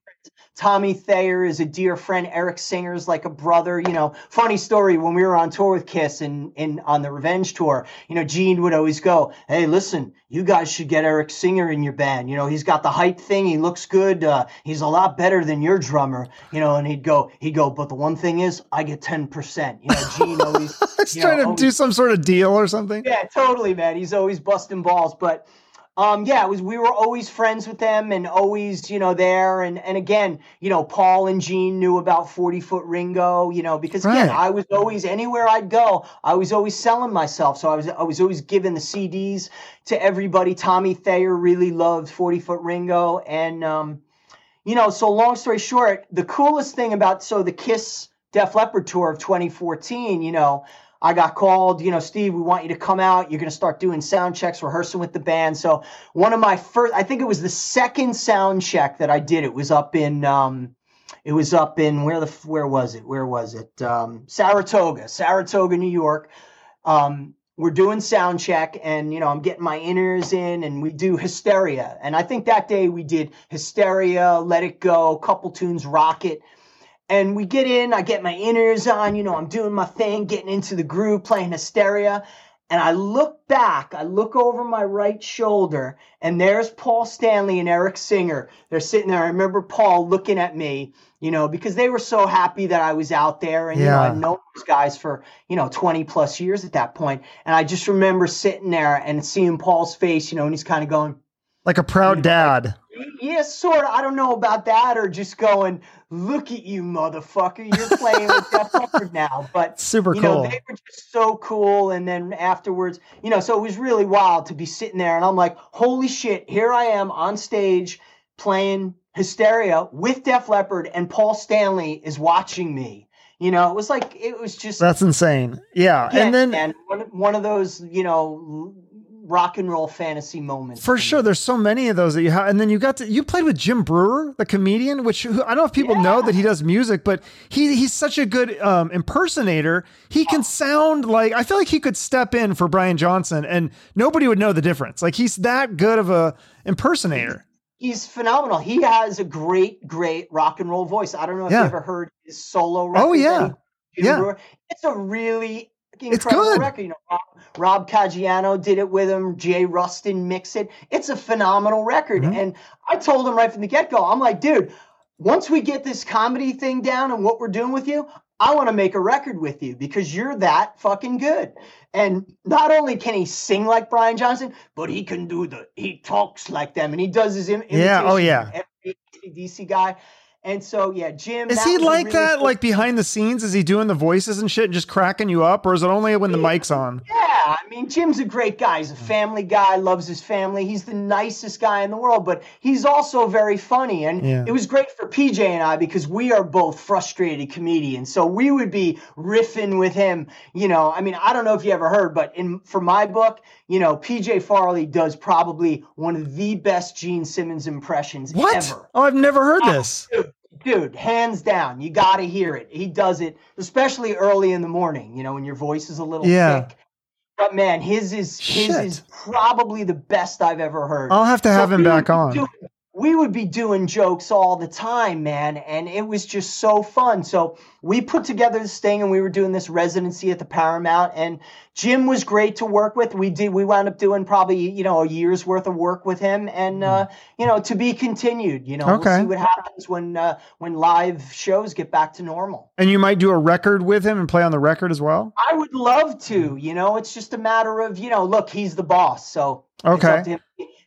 tommy thayer is a dear friend. Eric singer's like a brother. You know funny story when we were on tour with kiss and, and on the revenge tour you know gene would always go hey listen you guys should get eric singer in your band. You know he's got the hype thing. He looks good. Uh, he's a lot better than your drummer. You know and he'd go he'd go but the one thing is i get 10% you know gene always He's you know, trying to always- do some sort of deal or something. yeah, totally, man. He's always busting balls, but um, yeah, it was we were always friends with them and always, you know, there. And and again, you know, Paul and Gene knew about Forty Foot Ringo, you know, because again, Right. I was always anywhere I'd go, I was always selling myself, so I was I was always giving the CDs to everybody. Tommy Thayer really loved Forty Foot Ringo, and um, you know, so long story short, the coolest thing about so the Kiss Def Leppard tour of 2014, you know, I got called, you know, Steve, we want you to come out. You're going to start doing sound checks, rehearsing with the band. So one of my first, I think it was the second sound check that I did. It was up in, um, it was up in where the where was it? Where was it? Um, Saratoga, Saratoga, New York. Um, we're doing sound check, and you know I'm getting my inners in, and we do Hysteria. And I think that day we did Hysteria, Let It Go, couple tunes, Rocket. And we get in, I get my inners on, you know, I'm doing my thing, getting into the groove, playing Hysteria. And I look back, I look over my right shoulder, and there's Paul Stanley and Eric Singer. They're sitting there. I remember Paul looking at me, you know, because they were so happy that I was out there. And, you know, I'd known those guys for, you know, 20 plus years at that point. And I just remember sitting there and seeing Paul's face, you know, and he's kind of going, Like a proud dad. Yeah, sort of. I don't know about that, or just going, look at you, motherfucker. You're playing with Def Leppard now. But Super you cool. know, they were just so cool. And then afterwards, you know, so it was really wild to be sitting there, and I'm like, holy shit, here I am on stage playing Hysteria with Def Leppard, and Paul Stanley is watching me. You know, it was like it was just That's insane. Yeah. yeah, and then man, one, one of those, you know, rock and roll fantasy moments. For me. sure, there's so many of those that you have, and then you got to you played with Jim Breuer, the comedian, which who, I don't know if people know that he does music, but he he's such a good um, impersonator. He can sound like I feel like he could step in for Brian Johnson, and nobody would know the difference. Like he's that good of a impersonator. He's phenomenal. He has a great, great rock and roll voice. I don't know if Yeah. you ever heard his solo record. Oh, yeah. that he- Jim Yeah. Breuer. It's a really It's incredible good. record. You know, Rob, Rob Caggiano did it with him. Jay Ruston mixed it. It's a phenomenal record. Mhm. And I told him right from the get go, I'm like, dude, once we get this comedy thing down and what we're doing with you, I want to make a record with you because you're that fucking good. And not only can he sing like Brian Johnson, but he can do the he talks like them and he does his Im- Yeah, oh, yeah. every DC guy. And so, yeah, Jim. Is he like really that, cool- like behind the scenes? Is he doing the voices and shit and just cracking you up, or is it only when the mic's on? Yeah, I mean, Jim's a great guy. He's a mm. family guy, loves his family. He's the nicest guy in the world, but he's also very funny. And Yeah. it was great for PJ and I because we are both frustrated comedians. So we would be riffing with him. You know, I mean, I don't know if you ever heard, but in for my book, you know, PJ Farley does probably one of the best Gene Simmons impressions What? ever. Oh, I've never heard this. Dude, dude, hands down, you got to hear it. He does it, especially early in the morning. You know, when your voice is a little Yeah. thick. But man, his is his is probably the best I've ever heard. I'll have to So have him back on. We would be doing jokes all the time, man, and it was just so fun. So we put together this thing, and we were doing this residency at the Paramount, and Jim was great to work with. We did we wound up doing probably you know a year's worth of work with him, and uh, you know to be continued. You know, Hmm. Okay. we'll see what happens when uh, when live shows get back to normal. And you might do a record with him and play on the record as well. I would love to. You know, it's just a matter of you know, look, he's the boss, so Okay.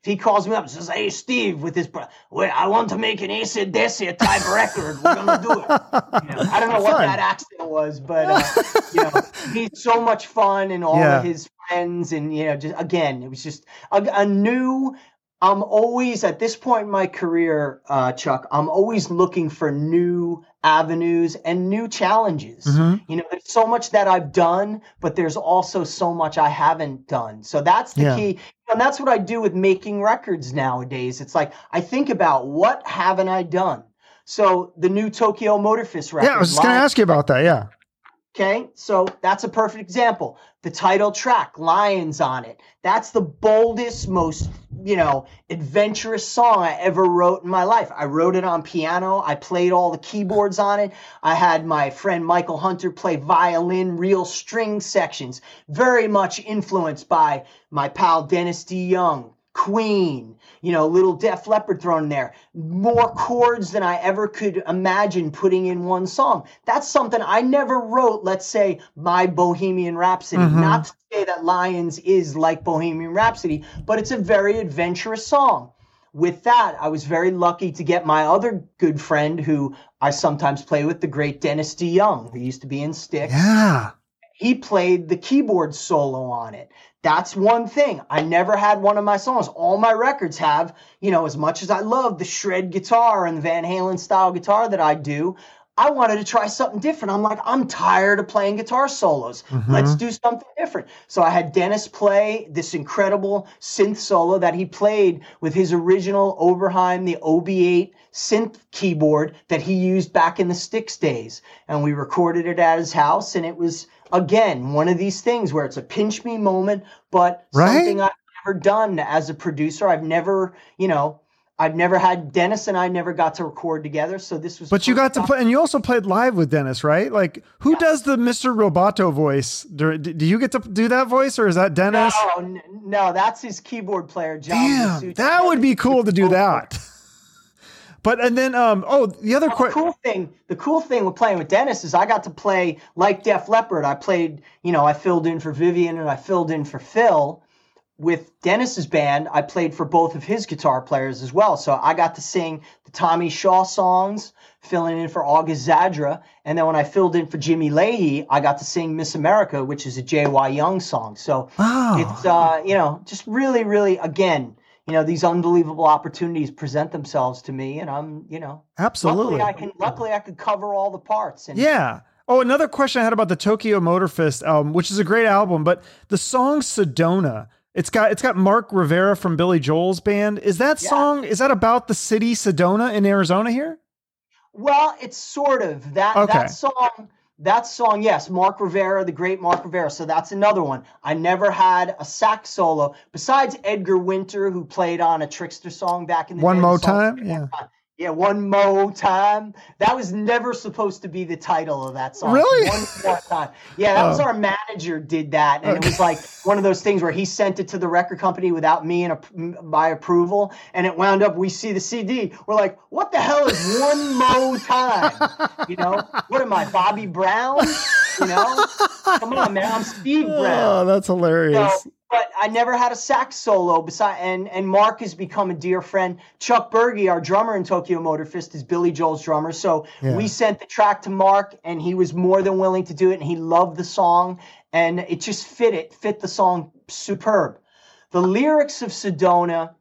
Up to him. If he calls me up and says, "Hey, Steve, with bro- wait, I want to make an ACDC type record. We're gonna do it." You know, I don't know what Fun. that accent was, but uh, you know, he's so much fun, and all Yeah. of his friends, and you know, just again, it was just a, a new. I'm always at this point in my career, uh, Chuck. I'm always looking for new avenues and new challenges. Mhm. You know, there's so much that I've done, but there's also so much I haven't done. So that's the Yeah. key. And that's what I do with making records nowadays. It's like I think about what haven't I done. So the new Tokyo Motor Fist record. Yeah, I was just going to ask you about that. Yeah. Okay, so that's a perfect example. The title track, Lions on it. That's the boldest, most, you know, adventurous song I ever wrote in my life. I wrote it on piano. I played all the keyboards on it. I had my friend Michael Hunter play violin, real string sections. Very much influenced by my pal Dennis DeYoung. Queen, you know, little Def Leppard thrown in there. More chords than I ever could imagine putting in one song. That's something I never wrote, let's say, my Bohemian Rhapsody. Mhm. Not to say that Lions is like Bohemian Rhapsody, but it's a very adventurous song. With that, I was very lucky to get my other good friend who I sometimes play with, the great Dennis DeYoung, who used to be in Styx Yeah. he played the keyboard solo on it. That's one thing. I never had one of my songs. All my records have, you know, as much as I love the shred guitar and the Van Halen style guitar that I do, I wanted to try something different. I'm like, I'm tired of playing guitar solos. Mm-hmm. Let's do something different. So I had Dennis play this incredible synth solo that he played with his original Oberheim, the OB8 synth keyboard that he used back in the Styx days. And we recorded it at his house. And it was, again, one of these things where it's a pinch me moment, but Right? something I've never done as a producer. I've never, you know, I've never had Dennis and I never got to record together. So this was. But you got to play, and you also played live with Dennis, right? Like, who does the Mr. Roboto voice? Do, do you get to do that voice, or is that Dennis? No, no, that's his keyboard player, John. Damn, Blasucci. that would be cool to do that. But and then, um, oh, the other the cool thing, the cool thing with playing with Dennis is I got to play like Def Leppard. I played, you know, I filled in for Vivian and I filled in for Phil. With Dennis's band, I played for both of his guitar players as well. So I got to sing the Tommy Shaw songs, filling in for August Zadra. And then when I filled in for Jimmy Leahy, I got to sing Miss America, which is a J.Y. Young song. So Oh. it's, uh, you know, just really, really, again, you know, these unbelievable opportunities present themselves to me. And I'm, you know, Absolutely. Luckily, I can. Luckily, I could cover all the parts. And Yeah. Oh, another question I had about the Tokyo Motor Fist album, which is a great album, but the song Sedona, it's got it's got Mark Rivera from Billy Joel's band. Is that Yeah. song is that about the city Sedona in Arizona here? well, it's sort of that. Okay. That song. That song, yes, Mark Rivera, the great Mark Rivera. So that's another one. I never had a sax solo besides Edgar Winter, who played on a Trickster song back in the One day. Mo The song- Time? Yeah. One mo time. That was never supposed to be the title of that song. Really? One more time. Yeah, that was Oh. our manager did that, and it was like one of those things where he sent it to the record company without me and a, my approval, and it wound up. We see the CD. We're like, what the hell is one mo time? You know, what am I, Bobby Brown? You know, come on, man. I'm Steve Brown. Oh, that's hilarious. So, but I never had a sax solo beside and and Mark has become a dear friend. Chuck Burgi, our drummer in Tokyo Motor Fist, is Billy Joel's drummer. So Yeah. we sent the track to Mark and he was more than willing to do it and he loved the song and it just fit it, fit the song superb. The lyrics of Sedona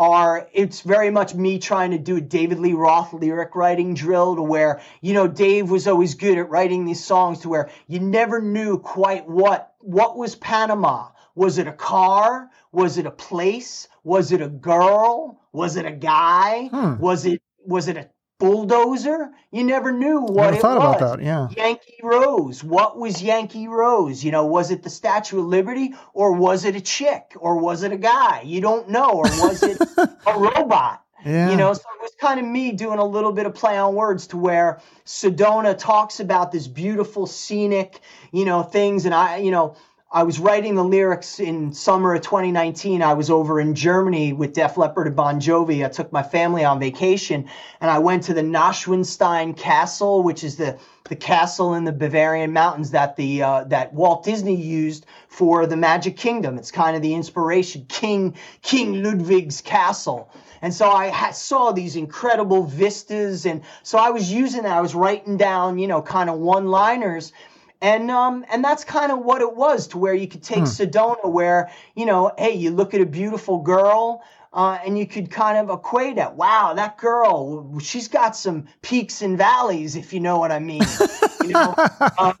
are it's very much me trying to do a David Lee Roth lyric writing drill to where you know Dave was always good at writing these songs to where you never knew quite what what was Panama. Was it a car? Was it a place? Was it a girl? Was it a guy? Hmm. was it was it a bulldozer you never knew what Never it thought was about that. Yeah. Yankee Rose. What was Yankee Rose? You know, was it the Statue of Liberty or was it a chick or was it a guy? You don't know. Or was it a robot? Yeah. You know, so it was kind of me doing a little bit of play on words to where Sedona talks about this beautiful scenic, you know, things. And I, you know, I was writing the lyrics in summer of 2019. I was over in Germany with Def Leppard and Bon Jovi. I took my family on vacation and I went to the Neuschwanstein Castle, which is the the castle in the Bavarian mountains that the uh, that Walt Disney used for the Magic Kingdom. It's kind of the inspiration, King King Ludwig's castle. And so I ha- saw these incredible vistas, and so I was using that. I was writing down, you know, kind of one-liners, and um, and that's kind of what it was to where you could take Sedona, where you know, hey, you look at a beautiful girl. Uh, and you could kind of equate it. Wow, that girl, she's got some peaks and valleys, if you know what I mean. you know, um,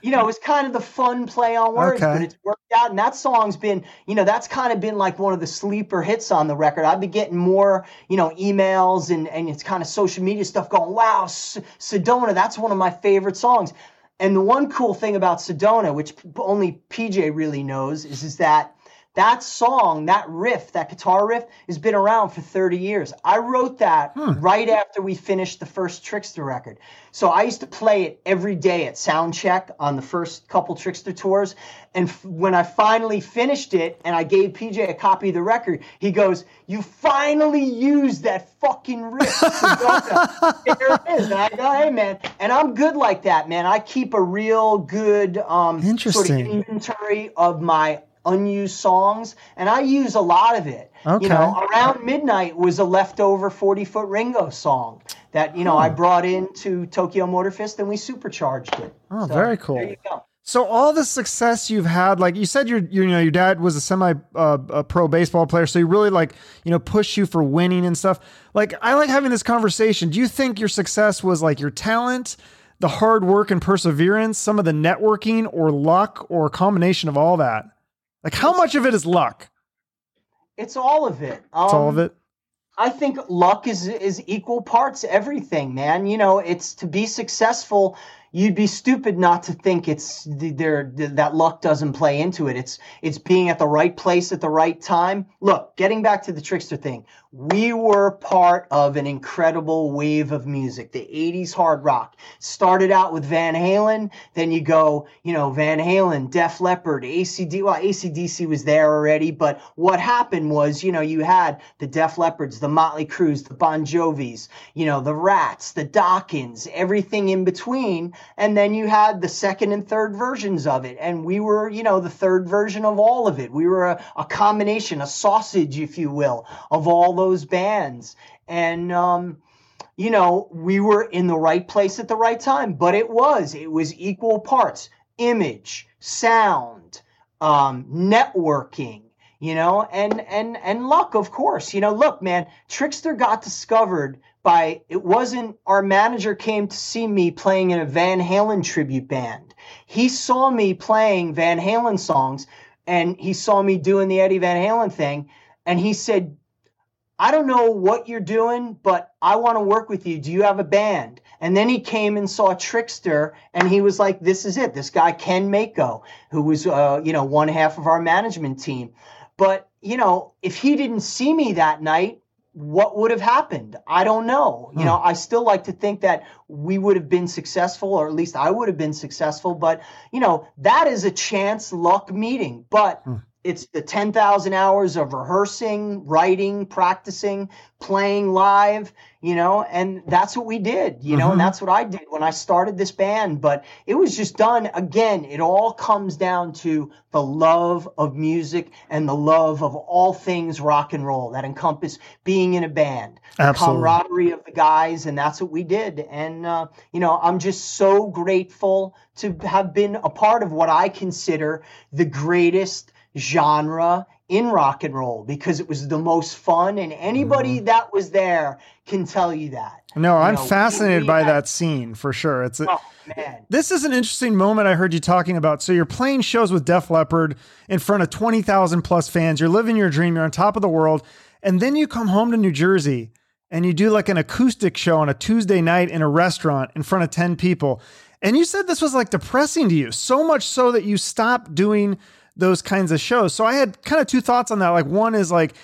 you know, it's kind of the fun play on words, Okay. but it's worked out. And that song's been, you know, that's kind of been like one of the sleeper hits on the record. I've been getting more, you know, emails and and it's kind of social media stuff going. Wow, S- Sedona, that's one of my favorite songs. And the one cool thing about Sedona, which only PJ really knows, is is that that song, that riff, that guitar riff, has been around for 30 years. I wrote that right after we finished the first Trixter record. So I used to play it every day at Soundcheck on the first couple Trixter tours. And f- when I finally finished it and I gave PJ a copy of the record, he goes, You finally used that fucking riff. There it is. And I go, Hey, man. And I'm good like that, man. I keep a real good um, sort of inventory of my unused songs, and I use a lot of it. Okay. You know, around midnight was a leftover 40 foot Ringo song that, you know, I brought into Tokyo Motor Fist and we supercharged it. Oh, very cool. There you go. So all the success you've had, like you said, your you know your dad was a semi uh, a pro baseball player, so he really like you know push you for winning and stuff. Like I like having this conversation. Do you think your success was like your talent, the hard work and perseverance, some of the networking, or luck, or a combination of all that? Like how much of it is luck? It's all of it. Um, It's all of it. I think luck is is equal parts everything, man. You know, it's to be successful. You'd be stupid not to think it's there that luck doesn't play into it. It's it's being at the right place at the right time. Look, getting back to the Trixter thing, we were part of an incredible wave of music. The '80s hard rock started out with Van Halen. Then you go, you know, Van Halen, Def Leppard, ACD. Well, AC/DC was there already, but what happened was, you know, you had the Def Leppards, the Motley Crues, the Bon Jovis, you know, the Ratts, the Dokkens, everything in between. And then you had the second and third versions of it. And we were, you know, the third version of all of it. We were a, a combination, a sausage, if you will, of all those bands. And, um, you know, we were in the right place at the right time, but it was, it was equal parts image, sound, um, networking, you know, and, and, and luck, of course. You know, look, man, Trixter got discovered by, it wasn't, our manager came to see me playing in a Van Halen tribute band. He saw me playing Van Halen songs and he saw me doing the Eddie Van Halen thing. And he said, I don't know what you're doing, but I want to work with you. Do you have a band? And then he came and saw Trixter, and he was like, "This is it. This guy Ken Mako, who was, uh, you know, one half of our management team." But you know, if he didn't see me that night, what would have happened? I don't know. You know, hmm. I still like to think that we would have been successful, or at least I would have been successful. But you know, that is a chance luck meeting. But hmm. It's the 10,000 hours of rehearsing, writing, practicing, playing live, you know, and that's what we did, you know, Mhm. and that's what I did when I started this band. But it was just done again. It all comes down to the love of music and the love of all things rock and roll that encompass being in a band, Absolutely. camaraderie of the guys, and that's what we did. And uh, you know, I'm just so grateful to have been a part of what I consider the greatest genre in rock and roll because it was the most fun, and anybody mm-hmm. that was there can tell you that. No, I'm know, fascinated by had- that scene for sure. It's a, Oh man. This is an interesting moment I heard you talking about. So you're playing shows with Def Leppard in front of 20,000 plus fans. You're living your dream. You're on top of the world. And then you come home to New Jersey and you do like an acoustic show on a Tuesday night in a restaurant in front of 10 people. And you said this was like depressing to you, so much so that you stopped doing those kinds of shows. So I had kind of two thoughts on that. Like one is like,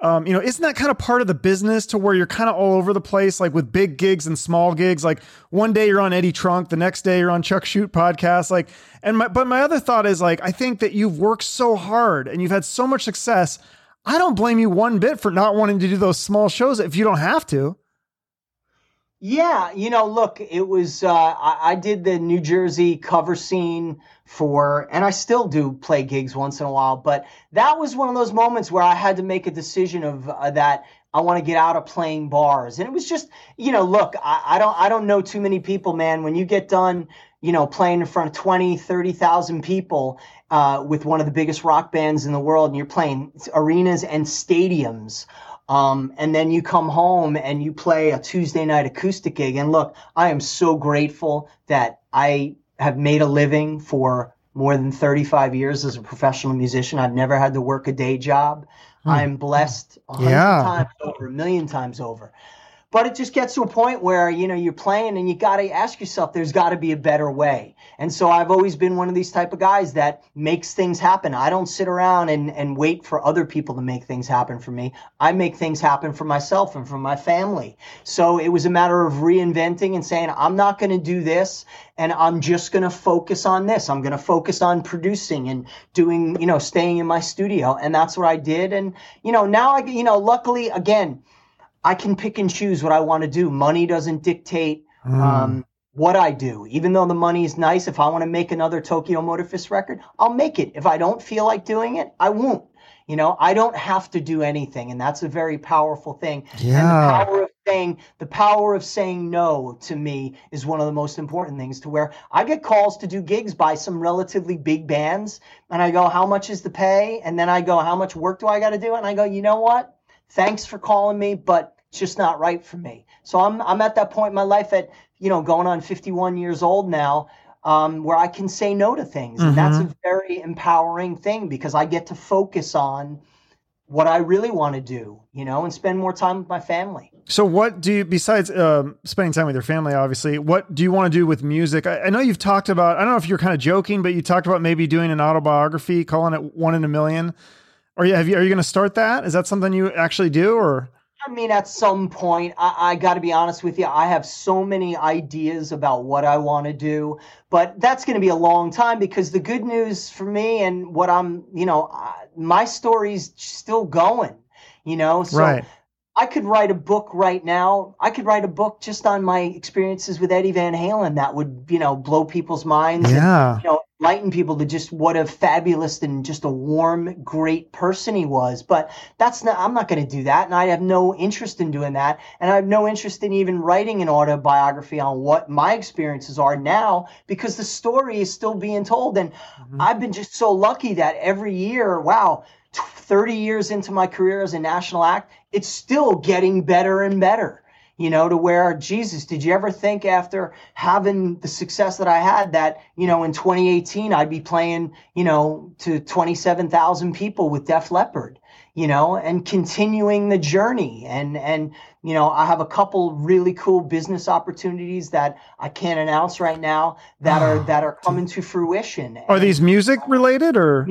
um, you know, isn't that kind of part of the business to where you're kind of all over the place, like with big gigs and small gigs? Like one day you're on Eddie Trunk, the next day you're on Chuck Shute podcast. Like, and my, but my other thought is like, I think that you've worked so hard and you've had so much success. I don't blame you one bit for not wanting to do those small shows if you don't have to. Yeah, you know, look, it was uh, I, I did the New Jersey cover scene for, and I still do play gigs once in a while, but that was one of those moments where I had to make a decision of uh, that I want to get out of playing bars, and it was just, you know, look, I, I don't I don't know too many people, man. When you get done, you know, playing in front of 20, 30,000 people uh, with one of the biggest rock bands in the world, and you're playing arenas and stadiums. Um, and then you come home and you play a Tuesday night acoustic gig. And look, I am so grateful that I have made a living for more than 35 years as a professional musician. I've never had to work a day job. I'm blessed a hundred Yeah. times over, a million times over. But it just gets to a point where, you know, you're playing and you got to ask yourself, there's got to be a better way. And so I've always been one of these type of guys that makes things happen. I don't sit around and, and wait for other people to make things happen for me. I make things happen for myself and for my family. So it was a matter of reinventing and saying, I'm not going to do this and I'm just going to focus on this. I'm going to focus on producing and doing, you know, staying in my studio. And that's what I did. And, you know, now I, you know, luckily, again, I can pick and choose what I want to do. Money doesn't dictate um, what I do. Even though the money is nice, if I want to make another Tokyo Motor Fist record, I'll make it. If I don't feel like doing it, I won't. You know, I don't have to do anything, and that's a very powerful thing. And the power of saying the power of saying no to me is one of the most important things. To where I get calls to do gigs by some relatively big bands, and I go, "How much is the pay?" And then I go, "How much work do I got to do?" And I go, "You know what? Thanks for calling me, but it's just not right for me." So I'm I'm at that point in my life at you know going on 51 years old now. Um, where I can say no to things. And that's a very empowering thing because I get to focus on what I really want to do, you know, and spend more time with my family. So, what do you, besides um, spending time with your family, obviously, what do you want to do with music? I, I know you've talked about, I don't know if you're kind of joking, but you talked about maybe doing an autobiography, calling it One in a Million. Or you, have you, are you going to start that? Is that something you actually do or? I mean, at some point, I, I got to be honest with you. I have so many ideas about what I want to do, but that's going to be a long time because the good news for me and what I'm, you know, uh, my story's still going, you know, so Right. I could write a book right now. I could write a book just on my experiences with Eddie Van Halen that would, you know, blow people's minds. and, Yeah. you know, enlighten people to just what a fabulous and just a warm, great person he was. But that's not, I'm not going to do that. And I have no interest in doing that. And I have no interest in even writing an autobiography on what my experiences are now because the story is still being told. And mm-hmm. I've been just so lucky that every year, wow, 30 years into my career as a national act, it's still getting better and better you know, to where, Jesus, did you ever think after having the success that I had that, you know, in 2018, I'd be playing, you know, to 27,000 people with Def Leppard, you know, and continuing the journey. And, and, you know, I have a couple really cool business opportunities that I can't announce right now that are, that are coming to fruition. Are these music related or?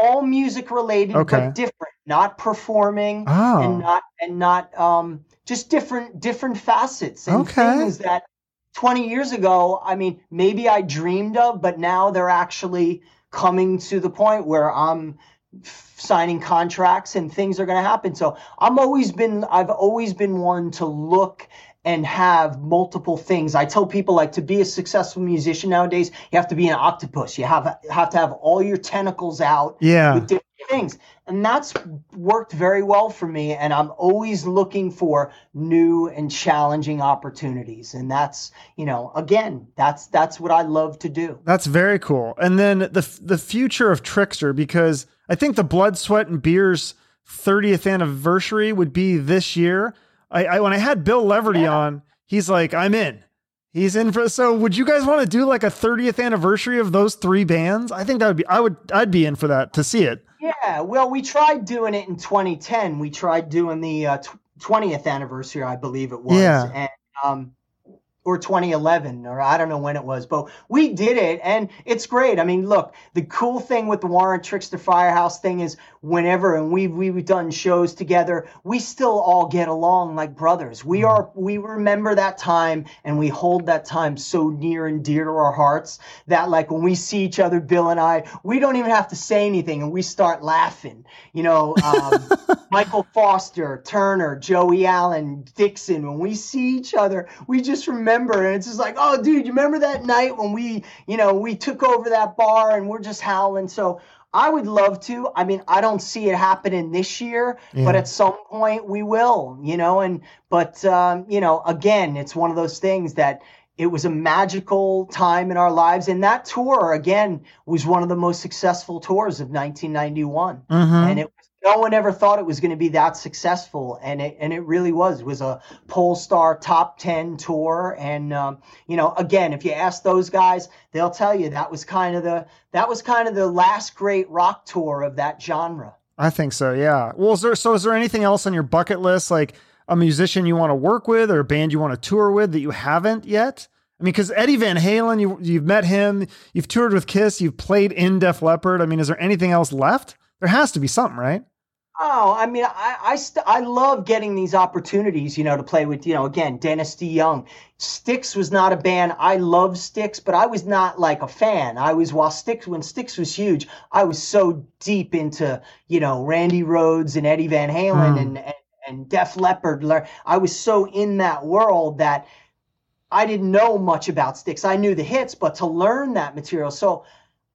all music related, Okay. but different, not performing Oh. and not and not um just different different facets and Okay. things that 20 years ago i mean maybe i dreamed of but now they're actually coming to the point where i'm signing contracts and things are going to happen. So I'm always been I've always been one to look and have multiple things. I tell people like to be a successful musician nowadays, you have to be an octopus. You have have to have all your tentacles out yeah. with different things. And that's worked very well for me and I'm always looking for new and challenging opportunities. And that's, you know, again, that's that's what I love to do. That's very cool. And then the the future of Trixter, because I think the Blood, Sweat, and Beers 30th anniversary would be this year. I, I when I had Bill Leverty yeah. on, he's like, I'm in. He's in for so would you guys want to do like a 30th anniversary of those three bands? I think that would be I would I'd be in for that to see it. Yeah, well, we tried doing it in 2010. We tried doing the uh, 20th anniversary, I believe it was. Yeah. And um or 2011 or I don't know when it was, but we did it and it's great. I mean, look, the cool thing with the Warren Trixter Firehouse thing is whenever and we've we've done shows together, we still all get along like brothers. We mm-hmm. are we remember that time and we hold that time so near and dear to our hearts that like when we see each other, Bill and I, we don't even have to say anything and we start laughing. You know, um, Michael Foster, Turner, Joey Allen, Dixon. When we see each other, we just remember remember. And it's just like, oh, dude, you remember that night when we, you know, we took over that bar and we're just howling. So I would love to. I mean, I don't see it happening this year, yeah. but at some point we will, you know. And but um, you know, again, it's one of those things that it was a magical time in our lives, and that tour again was one of the most successful tours of 1991, mm-hmm. and it no one ever thought it was going to be that successful and it and it really was it was a Pollstar top 10 tour and um, you know again if you ask those guys they'll tell you that was kind of the that was kind of the last great rock tour of that genre i think so yeah well is there so is there anything else on your bucket list like a musician you want to work with or a band you want to tour with that you haven't yet I mean, because Eddie Van Halen, you, you've met him, you've toured with Kiss, you've played in Def Leppard. I mean, is there anything else left? There has to be something, right? Oh, I mean, I I, st- I love getting these opportunities, you know, to play with, you know, again, Dennis DeYoung. Styx was not a band. I love Styx, but I was not like a fan. I was while Styx when Styx was huge, I was so deep into, you know, Randy Rhoads and Eddie Van Halen mm. and, and and Def Leppard. I was so in that world that I didn't know much about Styx. I knew the hits, but to learn that material. So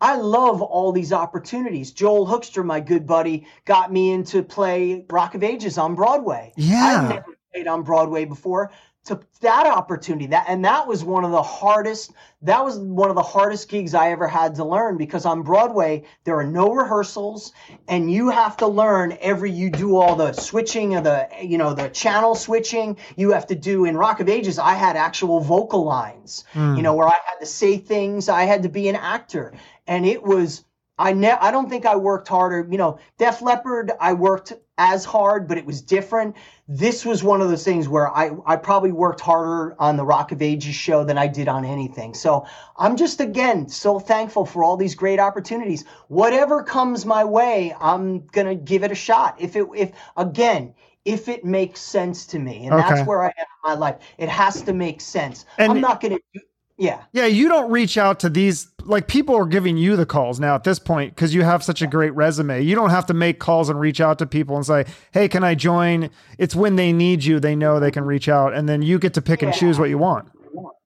I love all these opportunities. Joel Hoekstra, my good buddy, got me into play Rock of Ages on Broadway. Yeah. I've never played on Broadway before. To that opportunity, that and that was one of the hardest. That was one of the hardest gigs I ever had to learn because on Broadway there are no rehearsals, and you have to learn every. You do all the switching of the, you know, the channel switching. You have to do in Rock of Ages. I had actual vocal lines, mm. you know, where I had to say things. I had to be an actor, and it was I ne- I don't think I worked harder. You know, Def Leppard, I worked as hard, but it was different. This was one of those things where I, I probably worked harder on the Rock of Ages show than I did on anything. So I'm just again so thankful for all these great opportunities. Whatever comes my way, I'm gonna give it a shot. If it if again, if it makes sense to me, and okay. that's where I am in my life. It has to make sense. And I'm not gonna do yeah. Yeah, you don't reach out to these like people are giving you the calls now at this point because you have such a great resume. You don't have to make calls and reach out to people and say, "Hey, can I join?" It's when they need you, they know they can reach out and then you get to pick yeah. and choose what you want.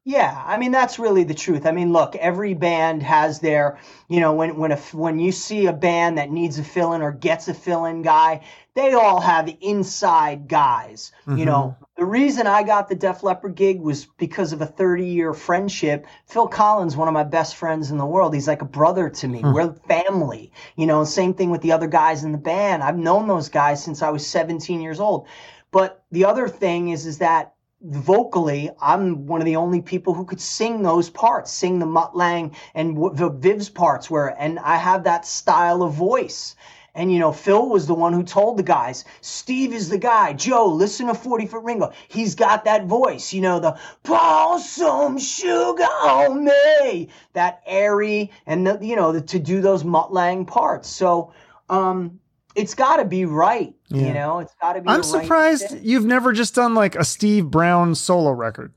Yeah, I mean that's really the truth. I mean, look, every band has their, you know, when when a, when you see a band that needs a fill-in or gets a fill-in guy, they all have inside guys. Mm-hmm. You know, the reason I got the Def Leppard gig was because of a 30-year friendship. Phil Collen, one of my best friends in the world, he's like a brother to me. Mm. We're family. You know, same thing with the other guys in the band. I've known those guys since I was 17 years old. But the other thing is, is that vocally, I'm one of the only people who could sing those parts, sing the Mutt Lange and the Viv's parts where, and I have that style of voice. And you know, Phil was the one who told the guys, Steve is the guy. Joe, listen to 40 Foot Ringo. He's got that voice, you know, the pour some sugar on me. That airy and the, you know, the, to do those Mutt Lange parts. So, um, it's got to be right. Yeah. You know, it's got to be. I'm surprised right you've never just done like a Steve Brown solo record.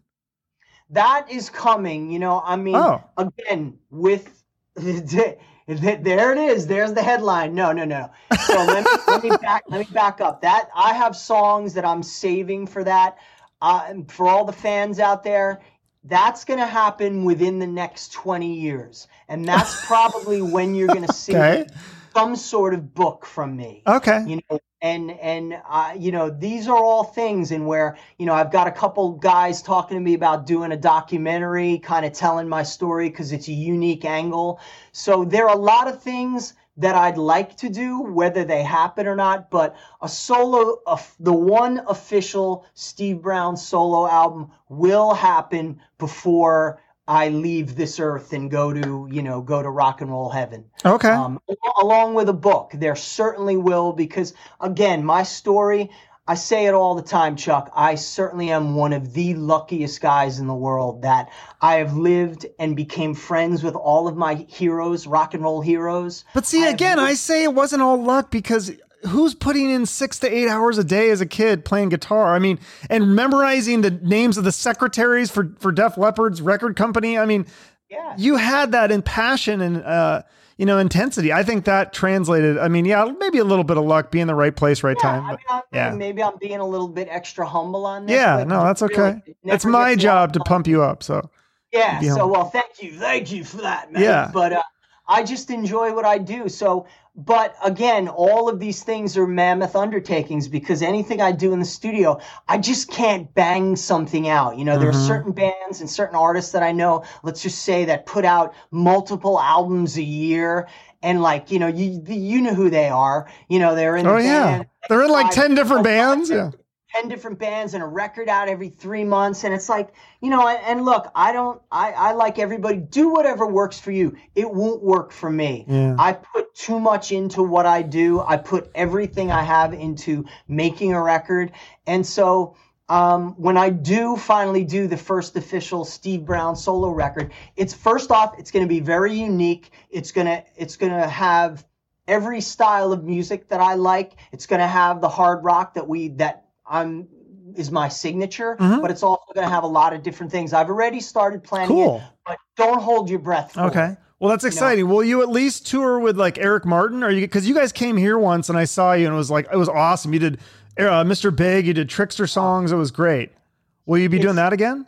That is coming. You know, I mean, oh. again with. There it is. There's the headline. No, no, no. So let me, let me back let me back up. That I have songs that I'm saving for that. Uh, for all the fans out there, that's going to happen within the next 20 years, and that's probably when you're going to see Okay. Some sort of book from me Okay. you know and and uh, you know these are all things in where you know i've got a couple guys talking to me about doing a documentary kind of telling my story because it's a unique angle so there are a lot of things that i'd like to do whether they happen or not but a solo the one official steve brown solo album will happen before I leave this earth and go to, you know, go to rock and roll heaven Okay. um, along with a book. There certainly will, because again, my story, I say it all the time, Chuck. I certainly am one of the luckiest guys in the world that I have lived and became friends with all of my heroes, rock and roll heroes. But see, again, I say it wasn't all luck because who's putting in six to eight hours a day as a kid playing guitar? I mean, and memorizing the names of the secretaries for for Def Leppard's record company. I mean, Yeah. you had that in passion and uh, you know intensity. I think that translated. I mean, yeah, maybe a little bit of luck, be in the right place, right Yeah, time. I but- mean, I'm, yeah. maybe I'm being a little bit extra humble on this. yeah, no, that's really, okay. it It's my job to pump you up. So Yeah. So, well, thank you, thank you for that, man. Yeah. But uh, I just enjoy what I do. So, but again, all of these things are mammoth undertakings because anything I do in the studio, I just can't bang something out. You know, there Mm-hmm. are certain bands and certain artists that I know. Let's just say that put out multiple albums a year. And like you know, you you know who they are. You know, they're in. oh the yeah, band, they're in like 10 different bands. Yeah. 10 different bands and a record out every three months and it's like you know and, look i don't I, I like everybody do whatever works for you it won't work for me Yeah. i put too much into what i do i put everything i have into making a record and so um, when I do finally do the first official Steve Brown solo record, it's first off, it's going to be very unique. It's gonna, it's gonna have every style of music that I like. It's going to have the hard rock that we that I'm is my signature, Mhm. but it's also going to have a lot of different things. I've already started planning Cool. it, but don't hold your breath. For Okay. It. Well, that's exciting. Will you at least tour with like Eric Martin? Or you because you guys came here once and I saw you and it was like it was awesome. You did uh, Mr. Big, you did Trixter songs. It was great. Will you be doing that again?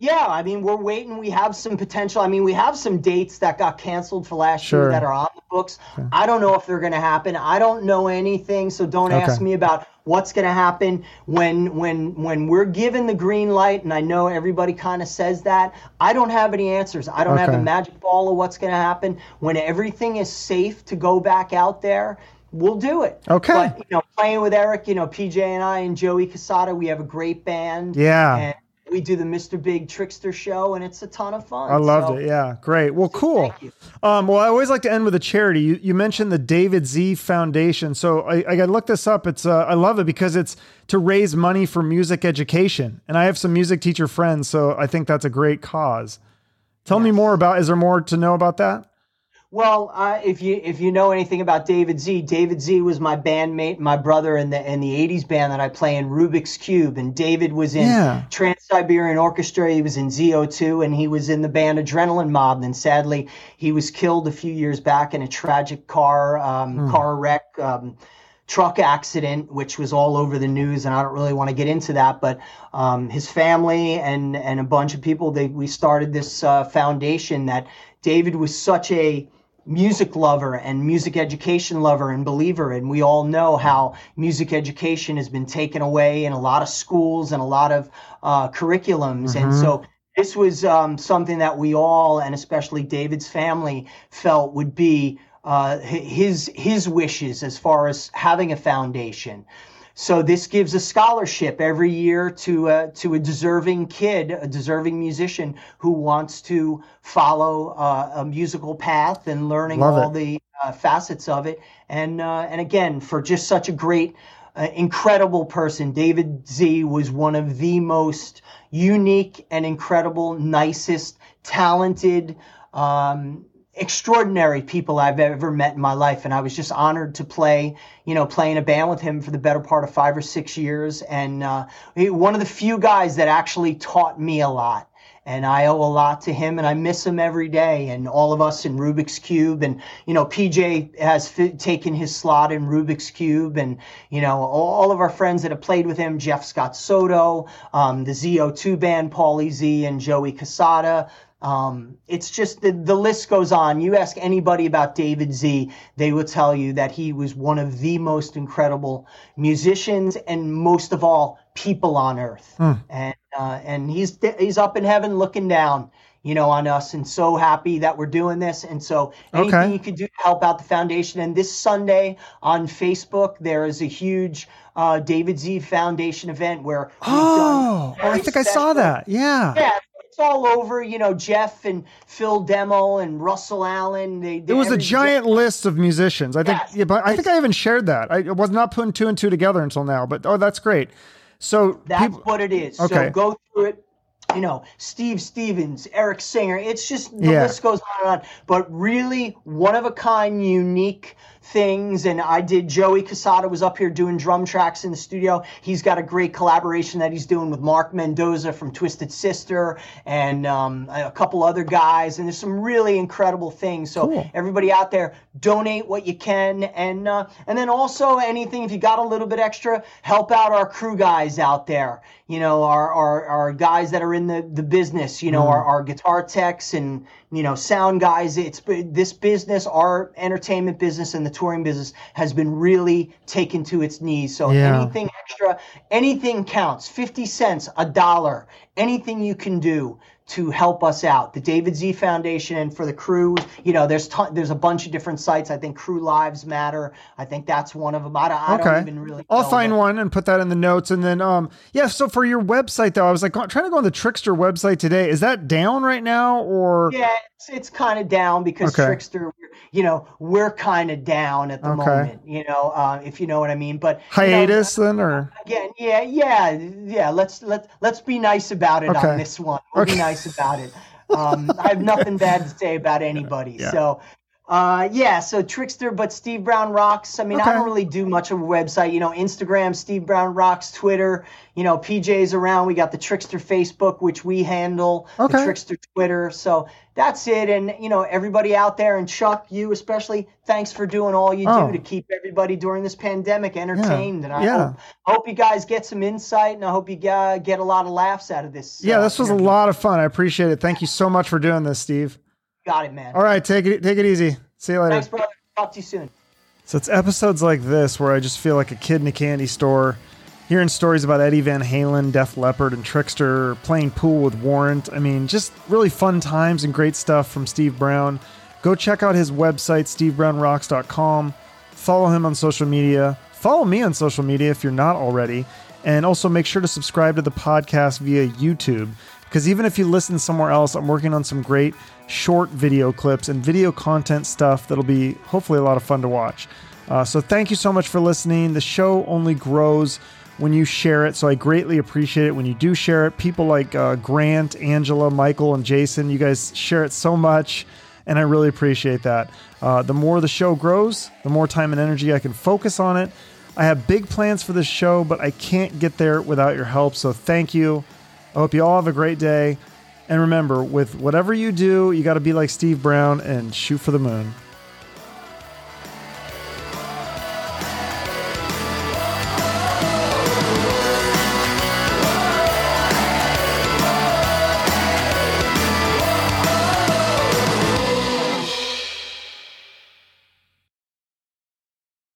Yeah, I mean, we're waiting. We have some potential. I mean, we have some dates that got canceled for last Sure. year that are on the books. I don't know if they're going to happen. I don't know anything, so don't ask me about what's going to happen when when when we're given the green light. And I know everybody kind of says that. I don't have any answers. I don't have a magic ball of what's going to happen. When everything is safe to go back out there, we'll do it. Okay. But you know, playing with Eric, you know, PJ and I and Joey Cassata, we have a great band. Yeah. And we do the Mr. Big Trixter show, and it's a ton of fun. I loved So, it. Yeah, great. Well, cool. Thank you. Um, well, I always like to end with a charity. You, you mentioned the David Z Foundation, so I, I got to look this up. It's uh, I love it because it's to raise money for music education, and I have some music teacher friends, so I think that's a great cause. Tell me more about. Is there more to know about that? Well, uh, if you if you know anything about David Z, David Z was my bandmate, my brother in the in the '80s band that I play in Rubix Kube, and David was in Yeah. Trans Siberian Orchestra. He was in ZO2, and he was in the band Adrenaline Mob. And sadly, he was killed a few years back in a tragic car um, car wreck. Um, truck accident, which was all over the news, and I don't really want to get into that. But um, his family and and a bunch of people, they we started this uh, foundation that David was such a music lover and music education lover and believer and we all know how music education has been taken away in a lot of schools and a lot of uh, curriculums. And so this was um, something that we all and especially david's family felt would be uh, his his wishes as far as having a foundation so this gives a scholarship every year to a, to a deserving kid, a deserving musician who wants to follow uh, a musical path and learning Love all it. the uh, facets of it. And uh, and again, for just such a great, uh, incredible person, David Z was one of the most unique and incredible, nicest, talented. Um, extraordinary people I've ever met in my life. And I was just honored to play, you know, play in a band with him for the better part of five or six years. And uh, one of the few guys that actually taught me a lot. and I owe a lot to him, and I miss him every day, and all of us in Rubix Kube, and you know, PJ has fi- taken his slot in Rubix Kube, and you know, all of our friends that have played with him, Jeff Scott Soto, um, the ZO2 band, Paulie Z, and Joey Cassata. Um, it's just the, the list goes on. You ask anybody about David Z, they will tell you that he was one of the most incredible musicians and most of all people on earth. And uh, and he's he's up in heaven looking down, you know, on us, and so happy that we're doing this. And so anything Okay. you could do to help out the foundation. And this Sunday on Facebook, there is a huge uh, David Z Foundation event where Oh, I think I saw that. Yeah. yeah, all over. You know, Jeff and Phil Demmel and Russell Allen. They, they It was a every- giant list of musicians. I think, Yes. yeah, but I think I even shared that. I was not putting two and two together until now, but oh, that's great. So That's people, what it is. Okay. So go through it. You know, Steve Stevens, Eric Singer. It's just the Yeah. list goes on and on. But really, one of a kind, unique things. And I did. Joey Cassata was up here doing drum tracks in the studio. He's got a great collaboration that he's doing with Mark Mendoza from Twisted Sister and um, a couple other guys. And there's some really incredible things. So Cool. everybody out there, donate what you can, and uh, and then also anything if you got a little bit extra, help out our crew guys out there. You know, our our, our guys that are in the, the business. You know, Mm. our, our guitar techs and you know sound guys. It's this business, our entertainment business and the touring business has been really taken to its knees. So Yeah. anything extra, anything counts. Fifty cents, a dollar, anything you can do to help us out. The David Z Foundation and for the crew, you know, there's ton, there's a bunch of different sites. I think Crew Lives Matter. I think that's one of them. I don't, I Okay. don't even really. I'll find one and put that in the notes. And then, um, yeah. So for your website, though, I was like trying to go on the Trixter website today. Is that down right now, or Yeah, it's, it's kind of down because Okay. Trixter, you know, we're kind of down at the Okay. moment. You know, uh, if you know what I mean. But you know, hiatus then, or again, yeah, yeah, yeah. Let's let let's be nice about it Okay. on this one. We'll Okay. be nice about it. Um, I have nothing bad to say about anybody. Yeah. So. Uh, yeah, so Trixter, but Steve Brown rocks. I mean, Okay. I don't really do much of a website. You know, Instagram, Steve Brown rocks, Twitter. You know, PJ's around. We got the Trixter Facebook, which we handle. Okay. The Trixter Twitter. So that's it. And you know, everybody out there, and Chuck, you especially, thanks for doing all you Oh. do to keep everybody during this pandemic entertained. And I Yeah. hope hope you guys get some insight, and I hope you uh, get a lot of laughs out of this. yeah, uh, this was a lot of fun. I appreciate it. Thank you so much for doing this, Steve. Got it, man. All right, take it take it easy. See you later. Thanks, brother. Talk to you soon. So it's episodes like this where I just feel like a kid in a candy store, hearing stories about Eddie Van Halen, Def Leppard, and Trixter, playing pool with Warrant. I mean, just really fun times and great stuff from Steve Brown. Go check out his website, stevebrownrocks.com. Follow him on social media. Follow me on social media if you're not already. And also make sure to subscribe to the podcast via YouTube. Because even if you listen somewhere else, I'm working on some great short video clips and video content stuff that'll be hopefully a lot of fun to watch. Uh, so thank you so much for listening. The show only grows when you share it, so I greatly appreciate it when you do share it. People like uh, Grant, Angela, Michael, and Jason, you guys share it so much, and I really appreciate that. Uh, the more the show grows, the more time and energy I can focus on it. I have big plans for this show, but I can't get there without your help, so thank you. I hope you all have a great day. And remember, with whatever you do, you got to be like Steve Brown and shoot for the moon.